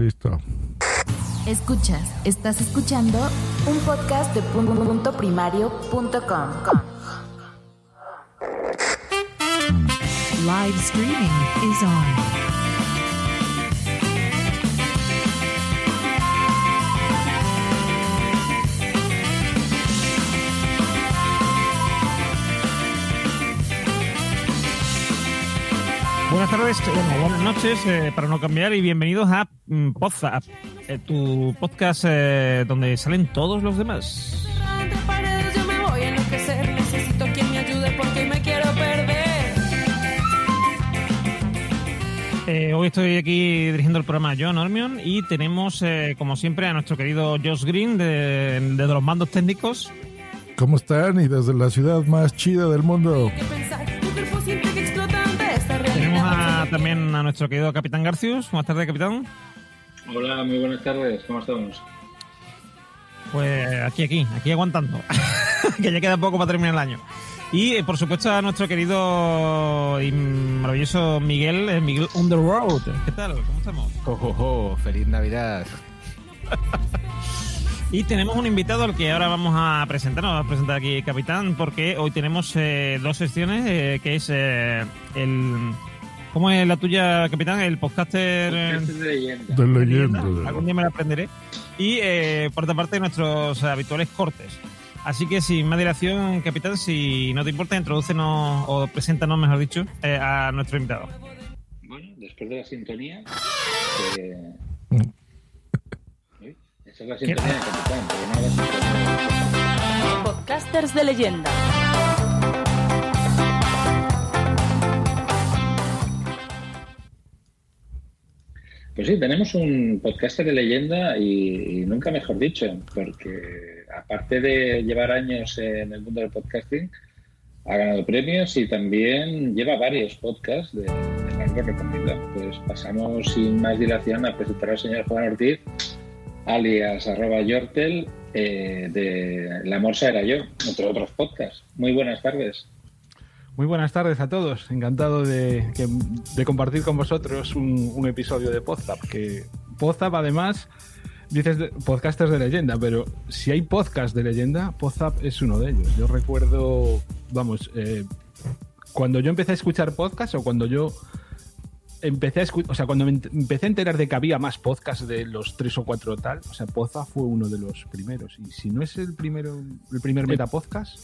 Listo. Escuchas, estás escuchando un podcast de punto primario.com. Live streaming is on. Buenas tardes, bueno, buenas noches, eh, para no cambiar, y bienvenidos a mm, eh, tu podcast eh, donde salen todos los demás. Eh, hoy estoy aquí dirigiendo el programa John Ormion y tenemos, eh, como siempre, a nuestro querido Josh Green de, de los mandos técnicos. ¿Cómo están? Y desde la ciudad más chida del mundo. ¿Qué a- también a nuestro querido Capitán Garcius. Buenas tardes, Capitán. Hola, muy buenas tardes, ¿cómo estamos? Pues aquí, aquí, aquí aguantando. que ya queda poco para terminar el año. Y eh, por supuesto a nuestro querido y maravilloso Miguel, eh, Miguel road. ¿Qué tal? ¿Cómo estamos? Jo, jo, feliz Navidad. Y tenemos un invitado al que ahora vamos a presentar, nos va a presentar aquí Capitán, porque hoy tenemos eh, dos secciones, eh, que es eh, el... ¿Cómo es la tuya, Capitán? El podcaster... eh, de leyenda. De leyenda. Algún día me la aprenderé. Y eh, por otra parte, nuestros habituales cortes. Así que sin más dilación, capitán, si no te importa, introdúcenos o preséntanos, mejor dicho, eh, a nuestro invitado. Bueno, después de la sintonía. eh, uy, Esa es la sintonía, capitán, no. Podcasters de leyenda. Pues sí, tenemos un podcaster de leyenda y, nunca mejor dicho, porque aparte de llevar años en el mundo del podcasting, ha ganado premios y también lleva varios podcasts de, de largo recorrido. Pues pasamos sin más dilación a presentar al señor Juan Ortiz, alias arroba Yortel, eh, de La Morsa era yo, entre otros podcasts. Muy buenas tardes. Muy buenas tardes a todos. Encantado de, que- de compartir con vosotros un, un episodio de Podzap. Que Podzap, además, dices de- podcasters de leyenda, pero si hay podcast de leyenda, Podzap es uno de ellos. Yo recuerdo, vamos, eh, cuando yo empecé a escuchar podcast o cuando yo empecé a escuchar, o sea, cuando me empecé a enterar de que había más podcasts de los tres o cuatro tal, o sea, Podzap fue uno de los primeros. Y si no es el primero, el primer metapodcast,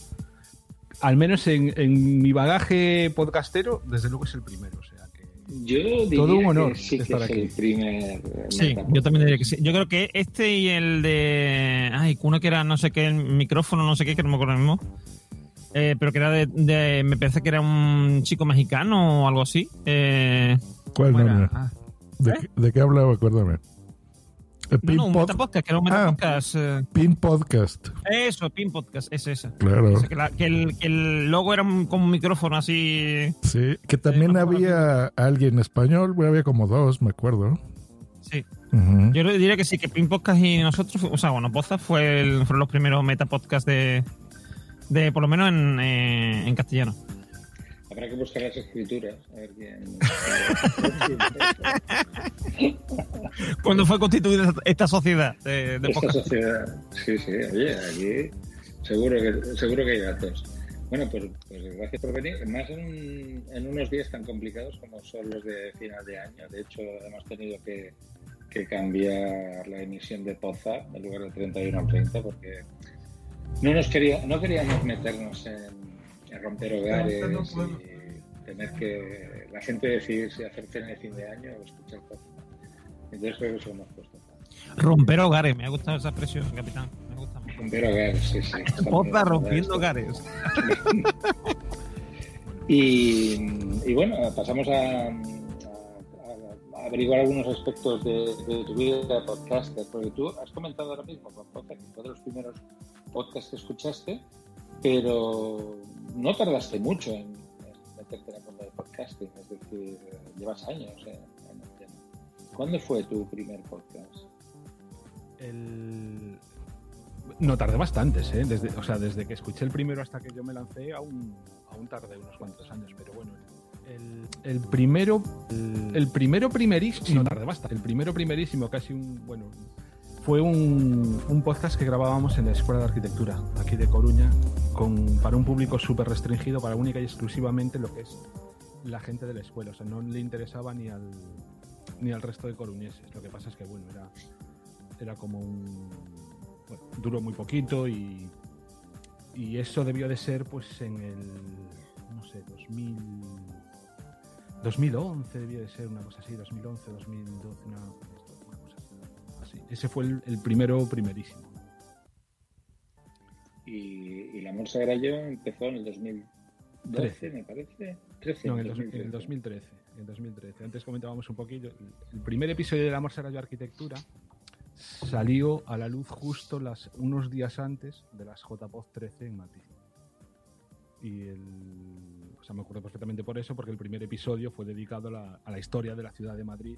al menos en, en mi bagaje podcastero, desde luego es el primero. O sea que Yo diría Todo un honor que sí que estar es aquí. el primer... Sí, yo también diría que sí. Yo creo que este y el de. Ay, uno que era no sé qué, el micrófono, no sé qué, que no me acuerdo mismo. Eh, pero que era de, de- Me parece que era un chico mexicano o algo así. Eh, ¿Cuál nombre? Ah, ¿De, qué- de qué hablaba? Acuérdame. No, Pin, no, un Pod- metapodcast, que era un Ah. metapodcast. eh, Pin Podcast. eso, Pin Podcast, ese, ese. Claro. O sea, que, la- que el, que el logo era un- como un micrófono así. Sí, que también había alguien español, había como dos, me acuerdo. Sí. Ujú. Yo diría que sí, que Pin Podcast y nosotros, o sea, bueno, Podcast fue el- fueron los primeros metapodcasts de, de, por lo menos en, eh, en castellano. Habrá que buscar las escrituras, a ver quién... ¿Cuándo fue constituida esta- sociedad de, de Esta podcast? sociedad, sí, sí, oye, aquí seguro que, seguro que hay datos. Bueno, pues, pues gracias por venir, más en, en unos días tan complicados como son los de final de año. De hecho, hemos tenido que, que cambiar la emisión de Poza en lugar del 31 al 30 porque no nos quería, no queríamos meternos en romper hogares y tener que la gente decidir si hacer cena de fin de año o escuchar Poza. Entonces creo que eso lo hemos puesto. Romper hogares, me ha gustado esa expresión, capitán. Me gusta mucho. Romper hogares, sí, sí. Poza rompiendo hogares. Y, y bueno, pasamos a, a- a- averiguar algunos aspectos de, de tu vida de podcaster, porque tú has comentado ahora mismo con podcast, que fue de los primeros podcasts que escuchaste, pero no tardaste mucho en, meterte en el mundo del podcasting, es decir, llevas años en, en el tema. ¿Cuándo fue tu primer podcast? El... No tardé bastantes, ¿eh? Desde, o sea, desde que escuché el primero hasta que yo me lancé, aún, aún tardé unos cuantos años, pero bueno. El, el primero, el, primero primerísimo, no tardé bastante. El primero primerísimo, casi un, bueno, fue un, un podcast que grabábamos en la Escuela de Arquitectura, aquí de Coruña, con, para un público súper restringido, para única y exclusivamente lo que es la gente de la escuela. O sea, no le interesaba ni al, ni al resto de coruñeses. Lo que pasa es que, bueno, era, era como un. Bueno, duró muy poquito y. Y eso debió de ser, pues, en el. No sé, 2000. 2011 debió de ser una cosa así, 2011, 2012, una. Ese fue el, el primero, primerísimo. Y, y La Amor Sagrado empezó en el 2012, Trece. me parece. 13, No, en el, dos- en el 2013. En 2013. Antes comentábamos un poquillo. El primer episodio de Amor Será Yo Arquitectura salió a la luz justo las, unos días antes de las JPOZ 13 en Madrid. Y el, o sea, me acuerdo perfectamente por eso, porque el primer episodio fue dedicado a la, a la historia de la ciudad de Madrid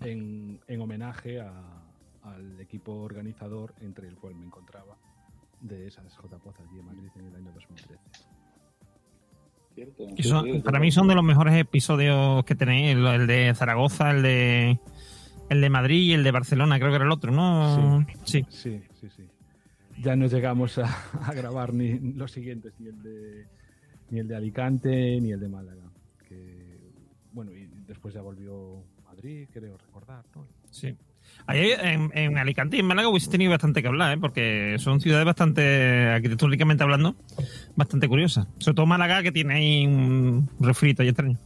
en, en homenaje a- al equipo organizador entre el cual me encontraba de esas JPOZ allí en Madrid en el año 2013. Cierto. Son- sí, para mí son de los mejores episodios que tenéis, el, el de Zaragoza, el de el de Madrid y el de Barcelona, creo que era el otro, ¿no? Sí. Sí, sí, sí. Ya no llegamos a, a grabar ni los siguientes, ni el de ni el de Alicante ni el de Málaga. Que, bueno, y después ya volvió Madrid, creo recordar, ¿no? sí. Ahí en, en Alicante y en Málaga hubiese tenido bastante que hablar, ¿eh? porque son ciudades bastante, arquitectónicamente hablando, bastante curiosas. Sobre todo Málaga, que tiene ahí un refrito y extraño.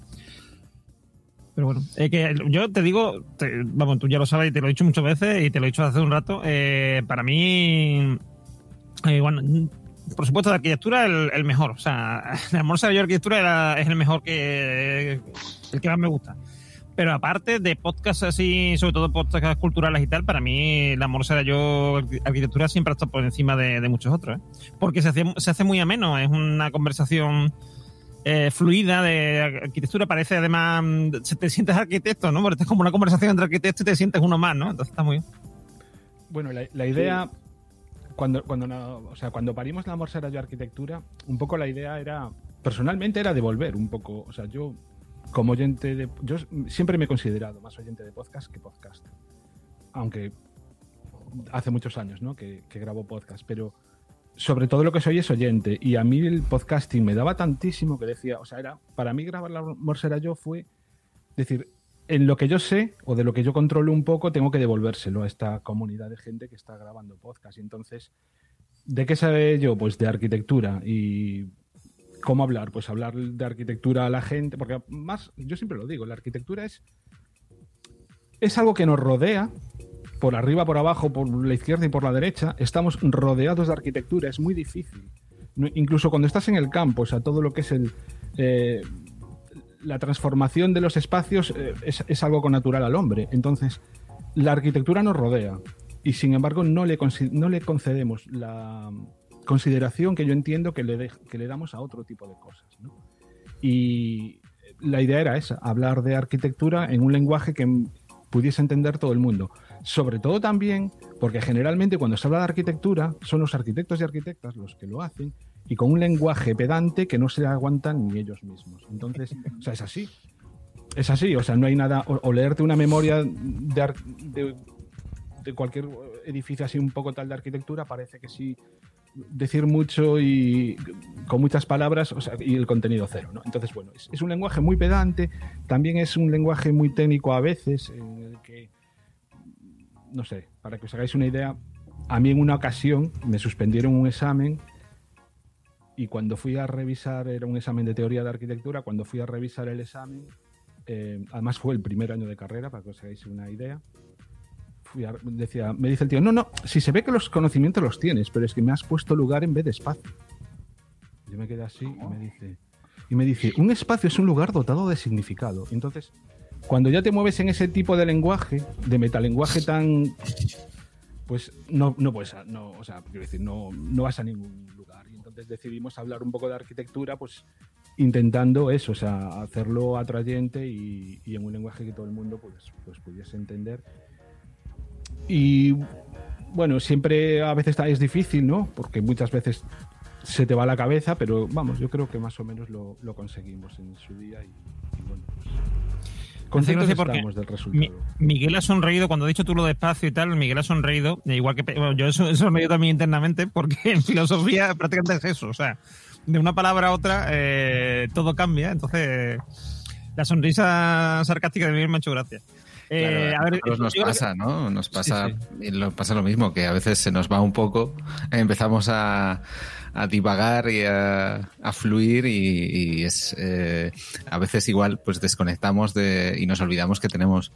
Pero bueno, es que yo te digo, vamos, tú ya lo sabes y te lo he dicho muchas veces y te lo he dicho hace un rato. eh, para mí, eh, bueno, por supuesto, de arquitectura el, el mejor. O sea, el sabe yo arquitectura es el mejor que el que más me gusta. Pero aparte de podcasts así, sobre todo podcasts culturales y tal, para mí el amor será yo arquitectura siempre ha estado por encima de, de muchos otros. ¿eh? Porque se hace, se hace muy ameno, es una conversación eh, fluida de arquitectura. Parece además, mm, se- te sientes arquitecto, ¿no? Porque es como una conversación entre arquitectos y te sientes uno más, ¿no? Entonces está muy bien. Bueno, la, la idea, cuando, cuando, no- o sea, cuando parimos la Amor Será Yo Arquitectura, un poco la idea era, personalmente era devolver un poco, o sea, yo como oyente de... Yo siempre me he considerado más oyente de podcast que podcast. Aunque hace muchos años, ¿no? Que, que grabo podcast, pero sobre todo lo que soy es oyente. Y a mí el podcasting me daba tantísimo que decía, o sea, era, para mí grabar la Amor Será Yo fue decir, en lo que yo sé o de lo que yo controlo un poco, tengo que devolvérselo a esta comunidad de gente que está grabando podcast. Y entonces, ¿de qué sabe yo? Pues de arquitectura. Y cómo hablar, pues hablar de arquitectura a la gente, porque más, yo siempre lo digo, la arquitectura es, es algo que nos rodea, por arriba, por abajo, por la izquierda y por la derecha, estamos rodeados de arquitectura, es muy difícil. Incluso cuando estás en el campo, o sea, todo lo que es el... eh, la transformación de los espacios eh, es, es algo connatural al hombre. Entonces, la arquitectura nos rodea y sin embargo no le, no le concedemos la consideración que yo entiendo que le, dej- que le damos a otro tipo de cosas. ¿no? Y la idea era esa, hablar de arquitectura en un lenguaje que pudiese entender todo el mundo. Sobre todo también porque generalmente cuando se habla de arquitectura son los arquitectos y arquitectas los que lo hacen y con un lenguaje pedante que no se aguantan ni ellos mismos. Entonces, o sea, es así. Es así, o sea, no hay nada. O, o leerte una memoria de, de, de cualquier edificio así un poco tal de arquitectura parece que sí decir mucho y con muchas palabras y el contenido cero. ¿no? Entonces, bueno, es, un lenguaje muy pedante, también es un lenguaje muy técnico a veces, en el que, no sé, para que os hagáis una idea, a mí en una ocasión me suspendieron un examen y cuando fui a revisar, era un examen de teoría de arquitectura, cuando fui a revisar el examen, eh, además fue el primer año de carrera, para que os hagáis una idea, decía, me dice el tío, no, no, si se ve que los conocimientos los tienes, pero es que me has puesto lugar en vez de espacio. Yo me quedé así y me dice, y me dice, un espacio es un lugar dotado de significado. Entonces cuando ya te mueves en ese tipo de lenguaje, de metalenguaje tan. Pues no, no puedes, no, o sea, quiero decir, no, no vas a ningún lugar. Y entonces decidimos hablar un poco de arquitectura, pues intentando eso, o sea, hacerlo atrayente y, y en un lenguaje que todo el mundo pues, pues pudiese entender. Y bueno, siempre a veces es difícil, ¿no? Porque muchas veces se te va la cabeza, pero vamos, yo creo que más o menos lo, lo conseguimos en su día y, y bueno, pues contentos estamos del resultado. Miguel ha sonreído cuando ha dicho tú lo despacio y tal. Miguel ha sonreído, e igual que bueno, yo he sonreído también internamente, porque en filosofía prácticamente es eso. O sea, de una palabra a otra eh, todo cambia. Entonces, la sonrisa sarcástica de Miguel me ha hecho gracia. Eh, Claro, a ver, nosotros nos creo que- pasa, ¿no? Nos pasa, lo, pasa lo mismo, que a veces se nos va un poco, empezamos a, a divagar y a, a fluir y, y es eh, a veces igual pues desconectamos de, y nos olvidamos que tenemos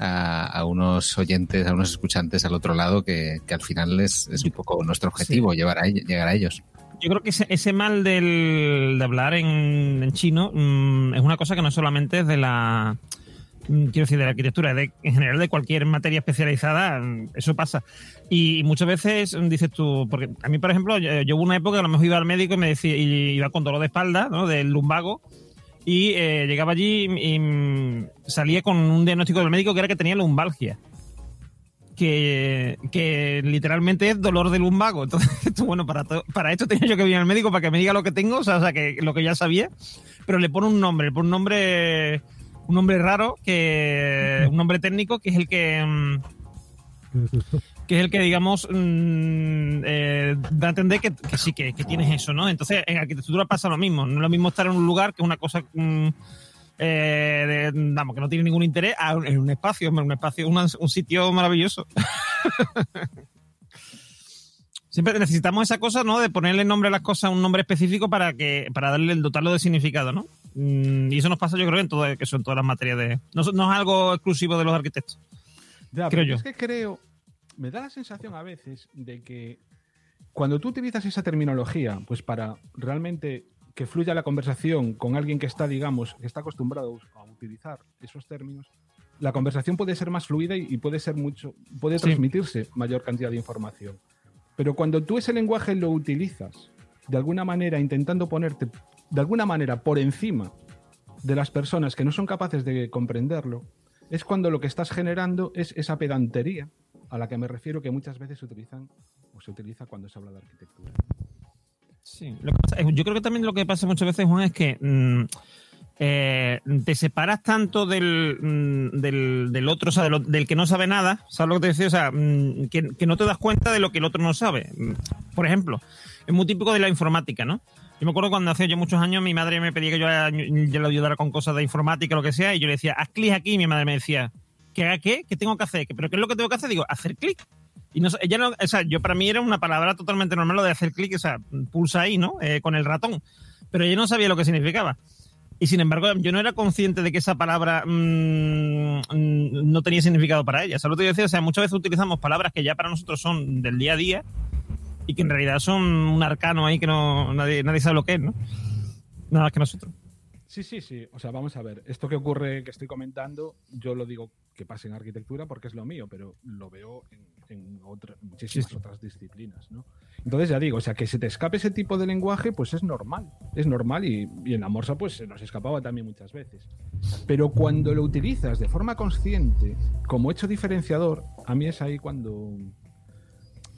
a, a unos oyentes, a unos escuchantes al otro lado que, que al final es, es un poco nuestro objetivo, llevar a, llegar a ellos. Yo creo que ese, ese mal del, de hablar en, en chino mm, es una cosa que no solamente es de la. Mm, Quiero decir, de la arquitectura, de, en general de cualquier materia especializada, mm, eso pasa. Y, muchas veces mm, dices tú, porque a mí, por ejemplo, yo, yo hubo una época que a lo mejor iba al médico y me decía, y iba con dolor de espalda, ¿no? Del lumbago, y eh, llegaba allí y, mm, salía con un diagnóstico del médico que era que tenía lumbalgia. Que, que literalmente es dolor de lumbago. Entonces, bueno, para, to- para esto tenía yo que venir al médico para que me diga lo que tengo, o sea, o sea, que lo que ya sabía, pero le pone un nombre, le pone un nombre, un nombre raro, que un nombre técnico, que es el que, mm, que es el que, digamos, mm, eh, da a entender que, que sí, que, que tienes eso, ¿no? Entonces, en arquitectura pasa lo mismo. No es lo mismo estar en un lugar que una cosa, mm, eh, de- vamos, que no tiene ningún interés, a en un espacio, hombre, un espacio, una- un sitio maravilloso. Siempre necesitamos esa cosa, ¿no? De ponerle nombre a las cosas, un nombre específico para que para darle el dotarlo de significado, ¿no? Mm, Y eso nos pasa, yo creo, en todo, que son todas las materias de. No, no es algo exclusivo de los arquitectos. Ya, creo pero yo. Es que creo, me da la sensación a veces de que cuando tú utilizas esa terminología, pues para realmente que fluya la conversación con alguien que está, digamos, que está acostumbrado a utilizar esos términos, la conversación puede ser más fluida y puede ser mucho, puede Sí. transmitirse mayor cantidad de información. Pero cuando tú ese lenguaje lo utilizas de alguna manera intentando ponerte de alguna manera por encima de las personas que no son capaces de comprenderlo, es cuando lo que estás generando es esa pedantería a la que me refiero que muchas veces se utilizan o se utiliza cuando se habla de arquitectura. Sí, lo que pasa- yo creo que también lo que pasa muchas veces, Juan, es que mm, eh, te separas tanto del, mm, del, del otro, o sea, del que no sabe nada, ¿sabes lo que te decía? O sea, mm, que, que no te das cuenta de lo que el otro no sabe. Por ejemplo, es muy típico de la informática, ¿no? Yo me acuerdo cuando hace yo muchos años mi madre me pedía que yo, yo le ayudara con cosas de informática, lo que sea, y yo le decía, haz clic aquí, y mi madre me decía, ¿qué haga qué? ¿Qué tengo que hacer? ¿Pero qué es lo que tengo que hacer? Digo, hacer clic. Y no, ella no, o sea, yo para mí era una palabra totalmente normal lo de hacer clic, o sea, pulsa ahí, ¿no? Eh, con el ratón. Pero ella no sabía lo que significaba. Y sin embargo, yo no era consciente de que esa palabra mm, mm, no tenía significado para ella. Solo te decía, o sea, muchas veces utilizamos palabras que ya para nosotros son del día a día y que en realidad son un arcano ahí que no nadie, nadie sabe lo que es, ¿no? Nada más que nosotros. Sí, sí, sí. O sea, vamos a ver. Esto que ocurre, que estoy comentando, yo lo digo que pasa en arquitectura porque es lo mío, pero lo veo en, en otra- muchísimas Sí, otras disciplinas, ¿no? Entonces ya digo, o sea, que se te escape ese tipo de lenguaje, pues es normal. Es normal y, y en la morsa, pues se nos escapaba también muchas veces. Pero cuando lo utilizas de forma consciente, como hecho diferenciador, a mí es ahí cuando,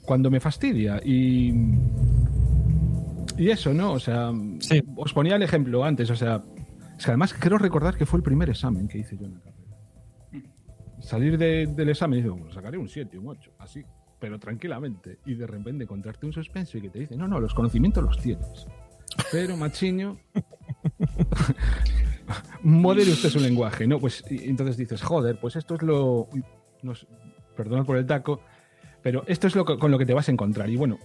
cuando me fastidia. Y, y eso, ¿no? O sea, Sí. os ponía el ejemplo antes, o sea, es que además quiero recordar que fue el primer examen que hice yo en la carrera. Salir de- del examen y digo, bueno, sacaré un 7, un 8, así, pero tranquilamente. Y de repente encontrarte un suspenso y que te dice, no, no, los conocimientos los tienes. Pero, machiño, modere usted su lenguaje, ¿no? Pues y entonces dices, joder, pues esto es lo. uy, no sé, perdonad por el taco, pero esto es lo que- con lo que te vas a encontrar. Y bueno,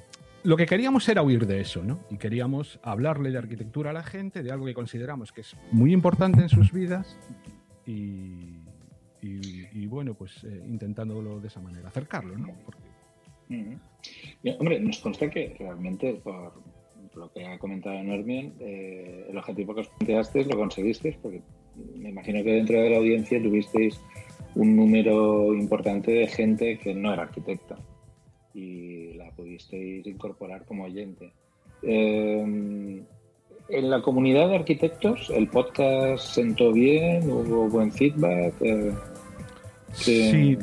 lo que queríamos era huir de eso, ¿no? Y queríamos hablarle de arquitectura a la gente, de algo que consideramos que es muy importante en sus vidas y, bueno, pues eh, intentándolo de esa manera, acercarlo, ¿no? Hombre, nos consta que realmente, por lo que ha comentado Normion, eh, el objetivo que os planteasteis lo conseguisteis porque me imagino que dentro de la audiencia tuvisteis un número importante de gente que no era arquitecta y la pudisteis incorporar como oyente. Eh, en la comunidad de arquitectos, ¿el podcast sentó bien? ¿Hubo buen feedback? Eh, Sí,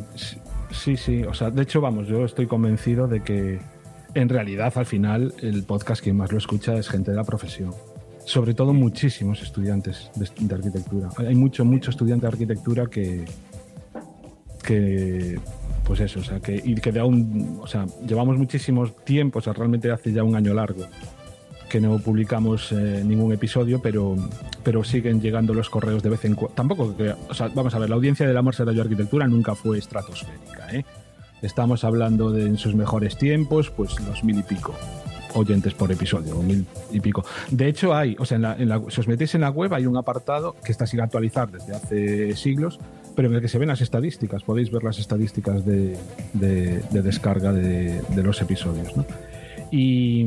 sí, sí. O sea, de hecho, vamos, yo estoy convencido de que en realidad al final el podcast quien más lo escucha es gente de la profesión. Sobre todo muchísimos estudiantes de, de arquitectura. Hay mucho, mucho estudiante de arquitectura que, que pues eso, o sea, que, y que da un, o sea, llevamos muchísimos tiempos, o sea, realmente hace ya un año largo que no publicamos eh, ningún episodio, pero, pero siguen llegando los correos de vez en cuando. Tampoco, que, o sea, vamos a ver, la audiencia del Amor será yo arquitectura nunca fue estratosférica, ¿eh? Estamos hablando de en sus mejores tiempos, pues los mil y pico oyentes por episodio, o mil y pico. De hecho, hay, o sea, en la, en la- si os metéis en la web hay un apartado que está sin actualizar desde hace siglos, pero en el que se ven las estadísticas, podéis ver las estadísticas de, de- de descarga de, de los episodios, ¿no? Y,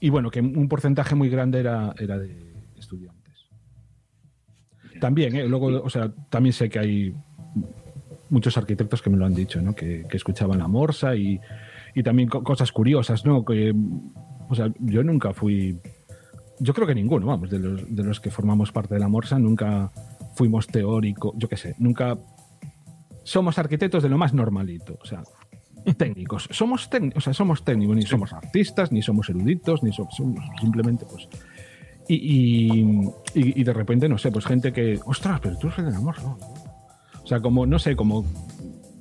y bueno, que un porcentaje muy grande era, era de estudiantes. También, ¿eh? luego, o sea, también sé que hay muchos arquitectos que me lo han dicho, ¿no? Que, que escuchaban la morsa y, y también co- cosas curiosas, ¿no? Que, o sea, yo nunca fui, yo creo que ninguno, vamos, de los, de los que formamos parte de la morsa, nunca fuimos teóricos, yo qué sé, nunca somos arquitectos de lo más normalito, o sea, técnicos. Somos, o sea, somos técnicos, ni somos artistas, ni somos eruditos, ni somos, somos simplemente, pues. Y, y, y- y de repente, no sé, pues gente que, ostras, pero tú eres de la morsa, ¿no? O sea, como, no sé, como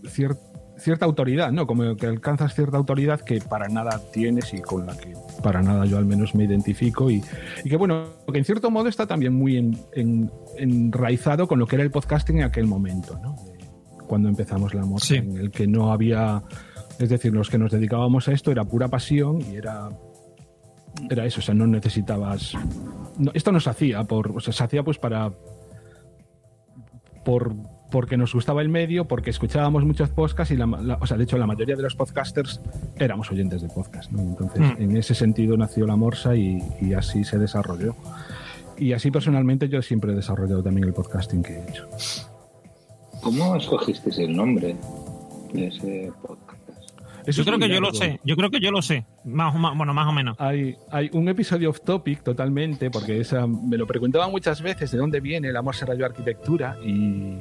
cier- cierta autoridad, ¿no? Como que alcanzas cierta autoridad que para nada tienes y con la que para nada yo al menos me identifico y, y que bueno, que en cierto modo está también muy en- en- enraizado con lo que era el podcasting en aquel momento, ¿no? Cuando empezamos la morsa, Sí. en el que no había, es decir, los que nos dedicábamos a esto era pura pasión y era era eso, o sea, no necesitabas no, esto no se hacía por, o sea, se hacía pues para por porque nos gustaba el medio, porque escuchábamos muchos podcasts y la, la- o sea, de hecho la mayoría de los podcasters éramos oyentes de podcast, ¿no? Entonces, Mm. en ese sentido nació la Morsa y, y así se desarrolló. Y así personalmente yo siempre he desarrollado también el podcasting que he hecho. ¿Cómo escogisteis el nombre de ese podcast? Eso Yo creo que yo lo sé, yo creo que yo lo sé. Más, o más- bueno, más o menos. Hay, hay un episodio off topic totalmente, porque esa, me lo preguntaban muchas veces de dónde viene el amor será yo arquitectura y,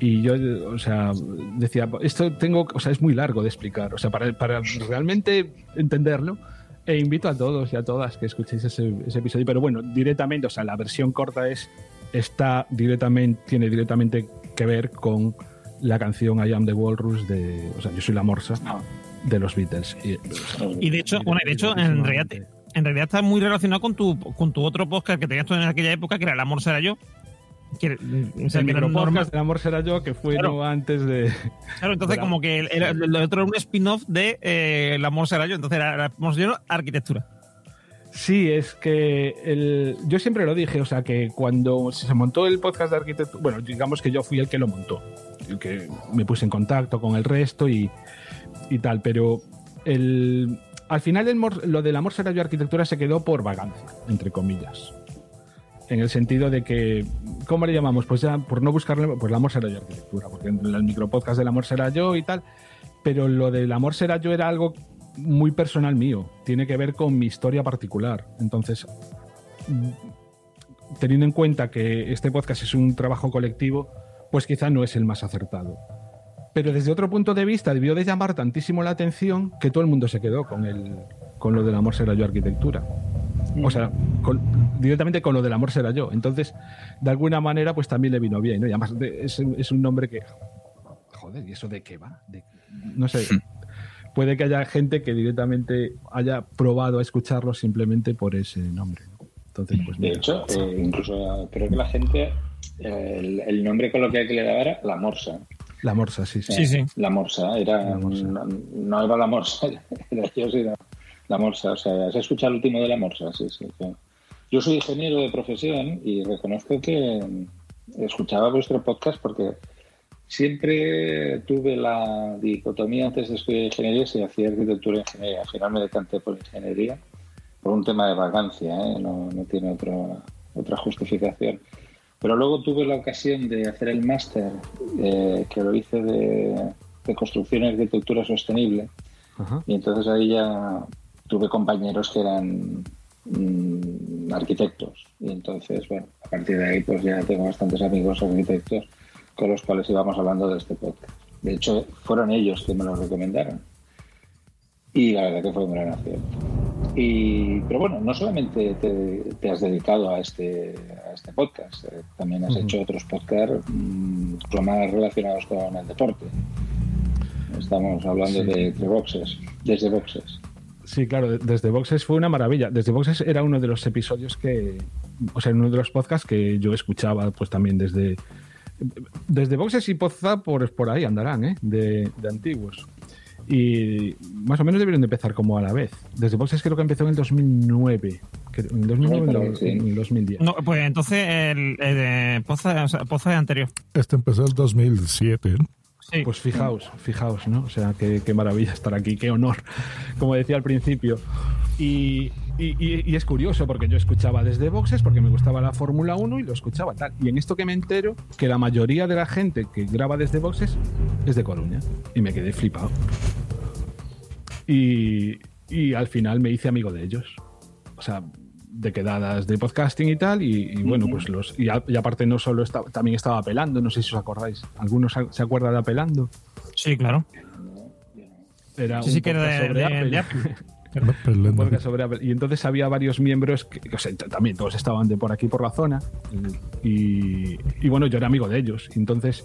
y yo, o sea, decía, esto tengo, o sea, es muy largo de explicar, o sea, para, para realmente entenderlo, e invito a todos y a todas que escuchéis ese, ese episodio, pero bueno, directamente, o sea, la versión corta es, está directamente, tiene directamente que ver con la canción I Am the Walrus de, o sea, yo soy la morsa Ah, de los Beatles. Y, Y de hecho, bueno, de hecho, en realidad, en realidad está muy relacionado con tu, con tu otro podcast que tenías tú en aquella época, que era El amor será yo. Que, o sea, el micropodcast del amor será yo, que fue Claro. no antes de. Claro, entonces como que el, otro era un spin-off de eh, El amor será yo. Entonces era, era amor será yo, arquitectura. Sí, es que el... yo siempre lo dije, o sea, que cuando se montó el podcast de arquitectura, bueno, digamos que yo fui el que lo montó, el que me puse en contacto con el resto y, y tal, pero el... al final el lo del amor será yo arquitectura se quedó por vagancia, entre comillas. En el sentido de que, ¿cómo le llamamos? Pues ya, por no buscarle, pues el amor será yo arquitectura, porque en el micropodcast del amor será yo y tal, pero lo del amor será yo era algo muy personal mío, tiene que ver con mi historia particular. Entonces, mm, teniendo en cuenta que este podcast es un trabajo colectivo, pues quizá no es el más acertado. Pero desde otro punto de vista debió de llamar tantísimo la atención que todo el mundo se quedó con, el, con lo del amor será yo arquitectura. O sea, con- directamente con lo del amor será yo. Entonces, de alguna manera, pues también le vino bien. ¿no? Y además de- es, es un nombre que... Joder, ¿y eso de qué va? De- no sé. Puede que haya gente que directamente haya probado a escucharlo simplemente por ese nombre. ¿no? Entonces, pues De hecho, eh, incluso creo que la gente, eh, el, el nombre coloquial que le daba era la morsa. La morsa, sí, sí. Sí, sí. La morsa, era, La morsa. No, no era la morsa, era yo sí, la morsa. O sea, ¿has escuchado el último de la morsa? Sí, sí. sí. Yo soy ingeniero de profesión y reconozco que escuchaba vuestro podcast porque siempre tuve la dicotomía antes de estudiar ingeniería si hacía arquitectura o ingeniería. Al final me decanté por ingeniería por un tema de vagancia, ¿eh? no, no tiene otro, otra justificación. Pero luego tuve la ocasión de hacer el máster, eh, que lo hice de, de construcción y arquitectura sostenible. Ajá. Y entonces ahí ya tuve compañeros que eran mm, arquitectos. Y entonces, bueno, a partir de ahí pues ya tengo bastantes amigos arquitectos con los cuales íbamos hablando de este podcast. De hecho, fueron ellos que me lo recomendaron. Y la verdad que fue un gran acierto. Y, pero bueno, no solamente te, te has dedicado a este, a este podcast, eh, también has hecho otros podcasts mm, más relacionados con el deporte. Estamos hablando Sí. de, de boxes, desde boxes. Sí, claro, de- desde Boxes fue una maravilla. Desde Boxes era uno de los episodios que, o sea, uno de los podcasts que yo escuchaba, pues también desde, desde Boxes y Podzap por, por ahí andarán, ¿eh? De, de antiguos. Y más o menos debieron de empezar como a la vez. Desde Boxes creo que empezó en el 2009. que- En el 2009 por o ahí, en sí. el 2010. No, pues entonces el, el de Poza, o sea, Poza es anterior. Este empezó el 2007. ¿eh? Pues fijaos, fijaos, ¿no? O sea, qué, maravilla estar aquí, qué honor, como decía al principio. Y, es curioso porque yo escuchaba desde boxes porque me gustaba la Fórmula 1 y lo escuchaba tal. Y en esto que me entero, que la mayoría de la gente que graba desde boxes es de Coruña. Y me quedé flipado. Y al final me hice amigo de ellos. O sea, de quedadas de podcasting y tal. Y, y bueno, pues los. Y, a- y aparte, no solo estaba, también estaba apelando, no sé si os acordáis. ¿Algunos se- acuerdan de apelando? Sí, claro. Era Sí, un sí que era de, sobre de- Apple. de Apple. Pelendo. Un podcast sobre Apple. Y entonces había varios miembros que, que, o sea, también todos estaban de por aquí por la zona. Y, y bueno, yo era amigo de ellos. Entonces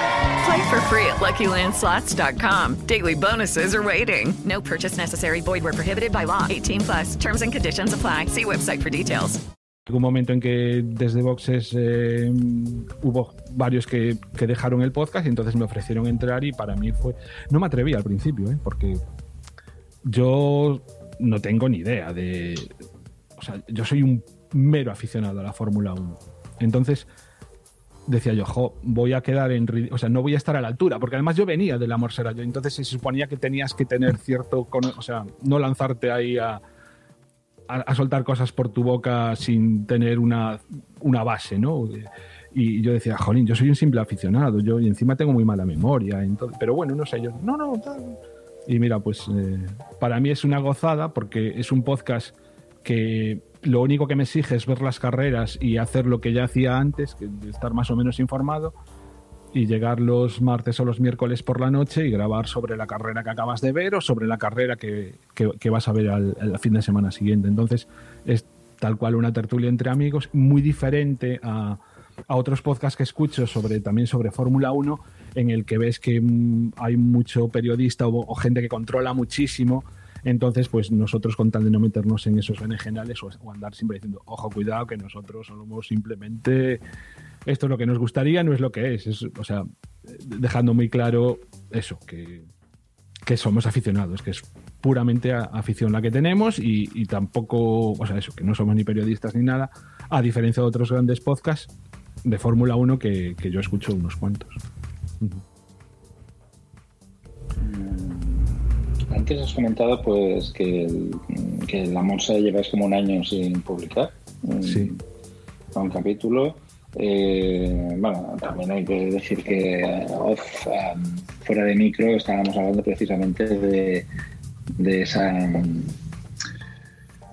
Play for free at LuckyLandSlots.com. Daily bonuses are waiting. No purchase necessary. Void where prohibited by law. 18 plus. Terms and conditions apply. See website for details. un momento en que desde boxes eh, hubo varios que, que dejaron el podcast y entonces me ofrecieron entrar y para mí fue... No me atreví al principio, ¿eh? porque yo no tengo ni idea de... O sea, yo soy un mero aficionado a la Fórmula 1. Entonces decía yo, jo, voy a quedar en... O sea, no voy a estar a la altura, porque además yo venía del amor será yo, entonces se suponía que tenías que tener cierto... O sea, no lanzarte ahí a, a, a soltar cosas por tu boca sin tener una, una base, ¿no? Y yo decía, jolín, yo soy un simple aficionado, yo y encima tengo muy mala memoria, entonces, pero bueno, no sé, yo, no, no, tal. Y mira, pues eh, para mí es una gozada porque es un podcast que lo único que me exige es ver las carreras y hacer lo que ya hacía antes, que estar más o menos informado, y llegar los martes o los miércoles por la noche y grabar sobre la carrera que acabas de ver o sobre la carrera que, que- que vas a ver al, fin de semana siguiente. Entonces es tal cual una tertulia entre amigos, muy diferente a, a otros podcasts que escucho sobre también sobre Fórmula 1, en el que ves que mm, hay mucho periodista o gente que controla muchísimo. Entonces, pues nosotros con tal de no meternos en esos berenjenales o, o andar siempre diciendo, ojo, cuidado, que nosotros somos simplemente esto es lo que nos gustaría, no es lo que es. o sea, dejando muy claro eso, que, que somos aficionados, que es puramente afición la que tenemos y, tampoco, o sea, eso, que no somos ni periodistas ni nada, a diferencia de otros grandes podcasts de Fórmula 1 que, que yo escucho unos cuantos. Antes has comentado pues que, el- que la Monza lleváis como un año sin publicar Sí. un capítulo. Eh, bueno, también hay que decir que off, um, fuera de micro estábamos hablando precisamente de, de esa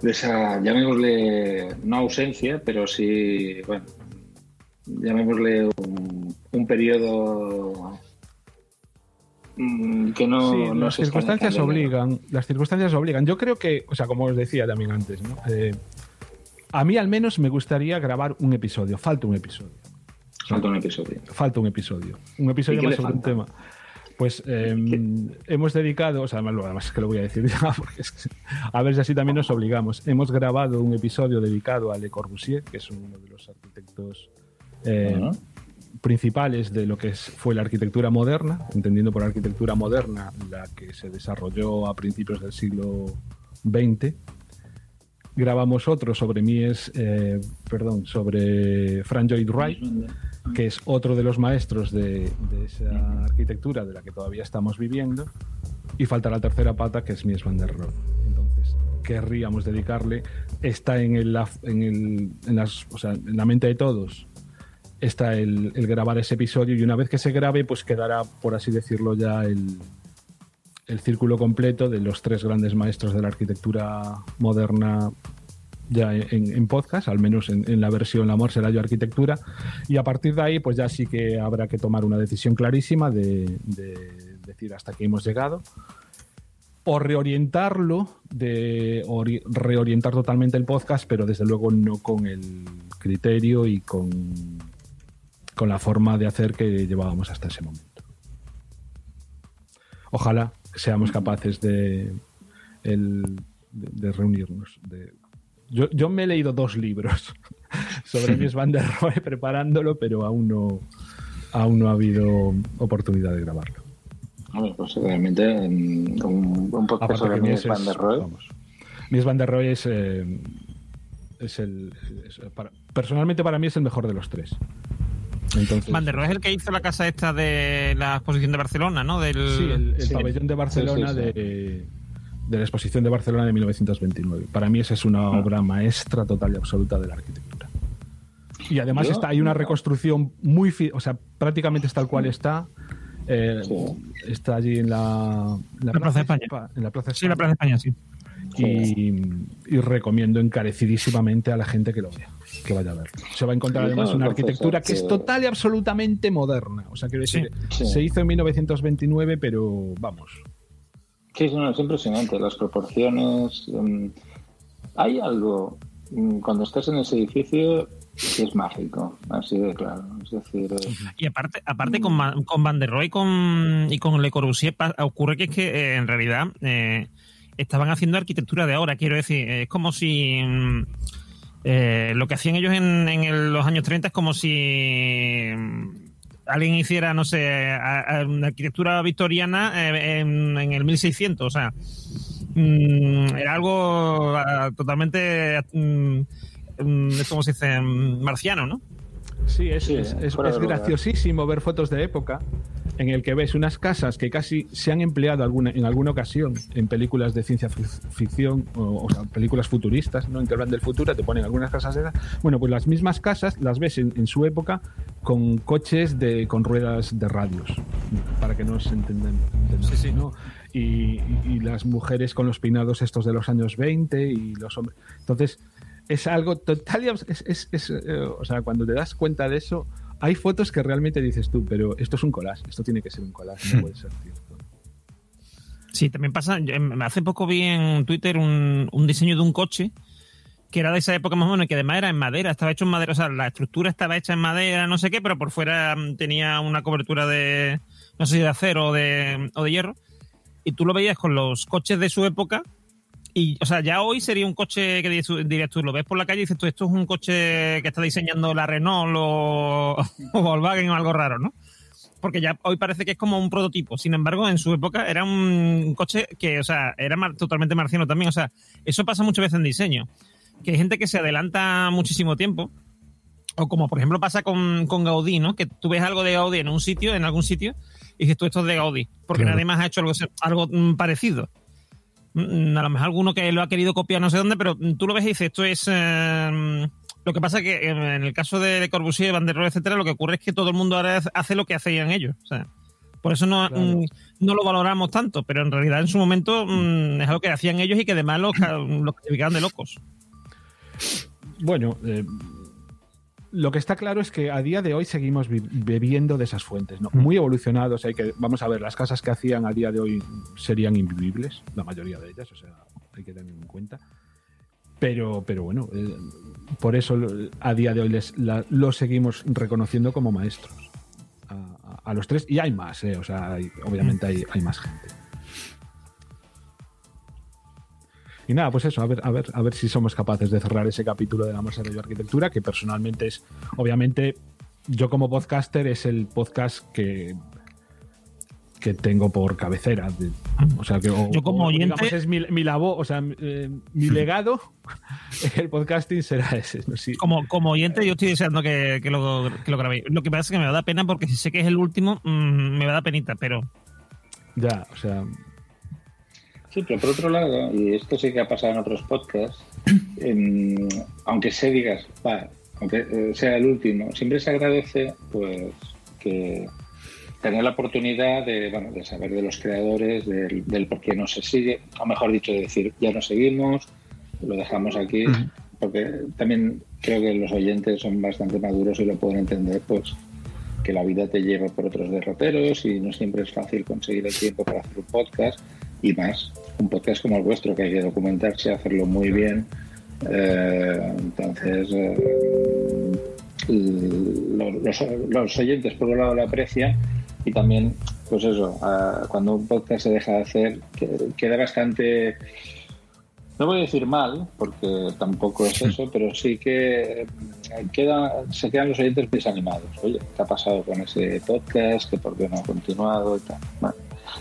de esa, llamémosle, no ausencia, pero sí, bueno, llamémosle un, un periodo que no. Sí, no las se circunstancias obligan. Las circunstancias obligan. Yo creo que, o sea, como os decía también antes, ¿no? Eh, a mí al menos me gustaría grabar un episodio. Falta un episodio. Falta un episodio. Falta un episodio. Un episodio ¿Y qué más sobre un tema. Pues eh, hemos dedicado, o sea, además, además es que lo voy a decir ya, porque es que- a ver si así también nos obligamos. Hemos grabado un episodio dedicado a Le Corbusier, que es uno de los arquitectos eh, Ajá. Principales de lo que fue la arquitectura moderna, entendiendo por arquitectura moderna la que se desarrolló a principios del siglo XX. Grabamos otro sobre Mies, eh, perdón, sobre Frank Lloyd Wright, que es otro de los maestros de, de esa arquitectura de la que todavía estamos viviendo. Y falta la tercera pata, que es Mies van der Rohe. Entonces, querríamos dedicarle, está en, el, en, el- en las, o sea, en la mente de todos, está el, grabar ese episodio y una vez que se grabe, pues quedará, por así decirlo, ya el, el círculo completo de los tres grandes maestros de la arquitectura moderna ya en, podcast, al menos en, la versión Amor será yo arquitectura, y a partir de ahí pues ya sí que habrá que tomar una decisión clarísima de, de decir hasta aquí hemos llegado, o reorientarlo, de ori- reorientar totalmente el podcast, pero desde luego no con el criterio y con, con la forma de hacer que llevábamos hasta ese momento. Ojalá seamos capaces de, el- de, de reunirnos. de- yo, yo me he leído dos libros sobre Mies van der Rohe preparándolo, pero aún no, aún no ha habido oportunidad de grabarlo. Hombre, pues realmente un, un podcast Aparte sobre Mies van der Rohe. vamos, Mies van der Rohe es, eh, es el. es- para- personalmente, para mí es el mejor de los tres. Entonces, Van der Rohe es el que hizo la casa esta de la exposición de Barcelona, ¿no? Del... Sí, el, el Sí. pabellón de Barcelona Sí, sí, sí. De, de la exposición de Barcelona de 1929. Para mí esa es una Ah. obra maestra total y absoluta de la arquitectura. Y además Yo- está, hay una reconstrucción muy, o sea, prácticamente es tal cual está. Eh, Está allí en la, La Plaza de España. En la Plaza de Sí, la Plaza de España, sí. y, y recomiendo encarecidísimamente a la gente que lo vea, que vaya a verlo. Se va a encontrar además una entonces, arquitectura que es total y absolutamente moderna. O sea, quiero decir, Sí. se hizo en 1929, pero vamos. Sí, sí, no, es impresionante. Las proporciones. mm, hay algo mm, cuando estás en ese edificio que es mágico, así de claro. Es decir, Y aparte, aparte con, Ma- con Van der Rohe y con, y con Le Corbusier pa- ocurre que es que eh, en realidad eh, estaban haciendo arquitectura de ahora. Quiero decir, es como si mm, eh, lo que hacían ellos en, en el- los años 30 es como si mm, alguien hiciera, no sé, a- a- una arquitectura victoriana eh, en, en el 1600. O sea, mm, era algo ah, totalmente, mm, mm, ¿cómo se dice? Marciano, ¿no? Sí, es, Sí, es- graciosísimo ver fotos de época en el que ves unas casas que casi se han empleado alguna, en alguna ocasión en películas de ciencia fic- ficción o, o sea, películas futuristas, ¿no? En que hablan del futuro, te ponen algunas casas de esas. Bueno, pues las mismas casas las ves en, en su época con coches de, con ruedas de radios, para que nos entendamos. ¿no? Y, y- y las mujeres con los peinados estos de los años 20 y los hombres. Entonces, es algo total y es, es- es, eh, o sea, cuando te das cuenta de eso, hay fotos que realmente dices tú, pero esto es un collage, esto tiene que ser un collage, no puede ser cierto. Sí, también pasa. em, Hace poco vi en Twitter un, un diseño de un coche que era de esa época más o menos, y que además era en madera, estaba hecho en madera, o sea, la estructura estaba hecha en madera, no sé qué, pero por fuera mm, tenía una cobertura de, no sé si de acero o de, o de hierro, y tú lo veías con los coches de su época, y, o sea, ya hoy sería un coche que dirías tú- lo ves por la calle y dices tú, esto es un coche que está diseñando la Renault o, o Volkswagen o algo raro, ¿no? porque ya hoy parece que es como un prototipo. Sin embargo, en su época era un coche que, o sea, era mar- totalmente marciano también. O sea, eso pasa muchas veces en diseño. Que hay gente que se adelanta muchísimo tiempo. O como por ejemplo pasa con, con Gaudí, ¿no? Que tú ves algo de Gaudí en un sitio, en algún sitio, y dices tú esto es de Gaudí. Porque Claro. nadie más ha hecho algo, algo mm, parecido. Mm, A lo mejor alguno que lo ha querido copiar no sé dónde, pero tú lo ves y dices, esto es... eh, lo que pasa es que en el caso de Le Corbusier, Van der Rohe, etcétera, lo que ocurre es que todo el mundo ahora hace lo que hacían ellos. O sea, por eso no, Claro. mm, no lo valoramos tanto, pero en realidad en su momento mm, es algo que hacían ellos y que además los, los calificaban de locos. Bueno, eh, lo que está claro es que a día de hoy seguimos bebiendo de esas fuentes, ¿no? Muy evolucionados. Hay que, vamos a ver, las casas que hacían a día de hoy serían invivibles, la mayoría de ellas, o sea, hay que tenerlo en cuenta. Pero, pero bueno, eh, por eso a día de hoy les, la- los seguimos reconociendo como maestros. A, a- a los tres, y hay más, ¿eh? o sea, hay- obviamente hay, hay más gente. Y nada, pues eso, a ver, a ver, a ver si somos capaces de cerrar ese capítulo de la Masa de Arquitectura, que personalmente es, obviamente, yo como podcaster es el podcast que que tengo por cabecera. o sea que o- Yo como oyente- digamos, es mi, mi labor, o sea, eh, mi legado en el podcasting será ese. ¿no? Sí. Como, como oyente, yo estoy deseando que, que lo, que lo grabéis. Lo que pasa es que me da pena porque si sé que es el último, mm, me va a dar penita, pero Ya, o sea, Sí, pero por otro lado, y esto sí que ha pasado en otros podcasts, em, aunque se digas, va, aunque eh, sea el último, siempre se agradece pues que tener la oportunidad de, bueno, de saber de los creadores, del, del por qué no se sigue, o mejor dicho, de decir, ya no seguimos, lo dejamos aquí, porque también creo que los oyentes son bastante maduros y lo pueden entender, pues que la vida te lleva por otros derroteros y no siempre es fácil conseguir el tiempo para hacer un podcast y más un podcast como el vuestro que hay que documentarse, hacerlo muy bien. Eh, entonces, eh, lo- los, los oyentes por un lado lo aprecian y también, pues eso, ah, cuando un podcast se deja de hacer, que- queda bastante no voy a decir mal, porque tampoco es eso, pero sí que eh, queda, se quedan los oyentes desanimados. Oye, ¿qué ha pasado con ese podcast? ¿Que por qué no ha continuado? Y tal. Bueno,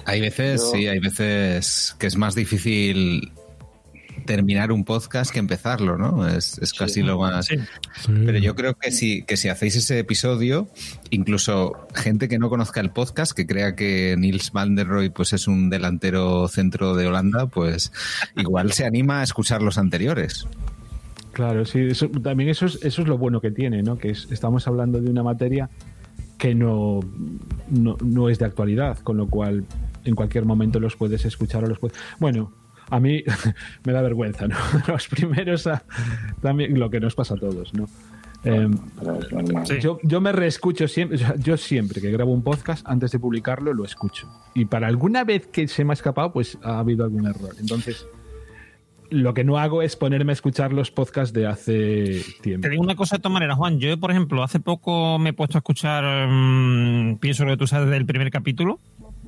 Hay veces, Yo- sí, hay veces que es más difícil terminar un podcast que empezarlo, ¿no? Es, es casi lo más. Pero yo creo que si, que si hacéis ese episodio, incluso gente que no conozca el podcast, que crea que Niels van der Rohe pues, es un delantero centro de Holanda, pues igual se anima a escuchar los anteriores. Claro, sí, eso- también eso es, eso es lo bueno que tiene, ¿no? Que es- estamos hablando de una materia que no, no, no es de actualidad, con lo cual en cualquier momento los puedes escuchar o los puedes... Bueno, a mí me da vergüenza, ¿no? Los primeros a- también lo que nos pasa a todos, ¿no? Eh, yo, yo me reescucho siempre, yo siempre que grabo un podcast, antes de publicarlo, lo escucho. Y para alguna vez que se me ha escapado, pues ha habido algún error. Entonces, lo que no hago es ponerme a escuchar los podcasts de hace tiempo. Te digo una cosa de todas maneras, Juan. Yo, por ejemplo, hace poco me he puesto a escuchar, mm, pienso lo que tú sabes del primer capítulo,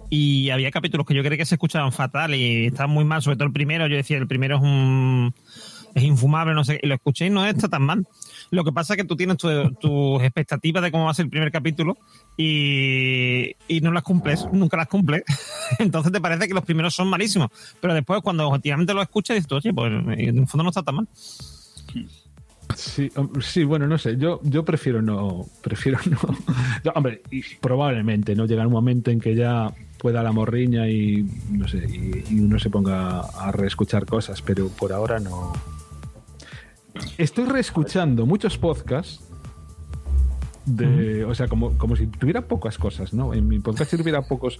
y había capítulos que yo creía que se escuchaban fatal y estaban muy mal, sobre todo el primero. Yo decía, el primero es un es infumable, no sé, y lo escuché y no está tan mal. Lo que pasa es que tú tienes tu- tus expectativas de cómo va a ser el primer capítulo y, y no las cumples, nunca las cumples. Entonces te parece que los primeros son malísimos, pero después cuando objetivamente lo escuchas dices, oye, pues en el fondo no está tan mal. Sí, sí, bueno, no sé, yo, yo prefiero no, prefiero no. Hombre, probablemente no llega un momento en que ya pueda la morriña y no sé, y uno se ponga a reescuchar cosas, pero por ahora no. Estoy reescuchando muchos podcasts de, o sea, como, como si tuviera pocas cosas, ¿no? En mi podcast si tuviera pocos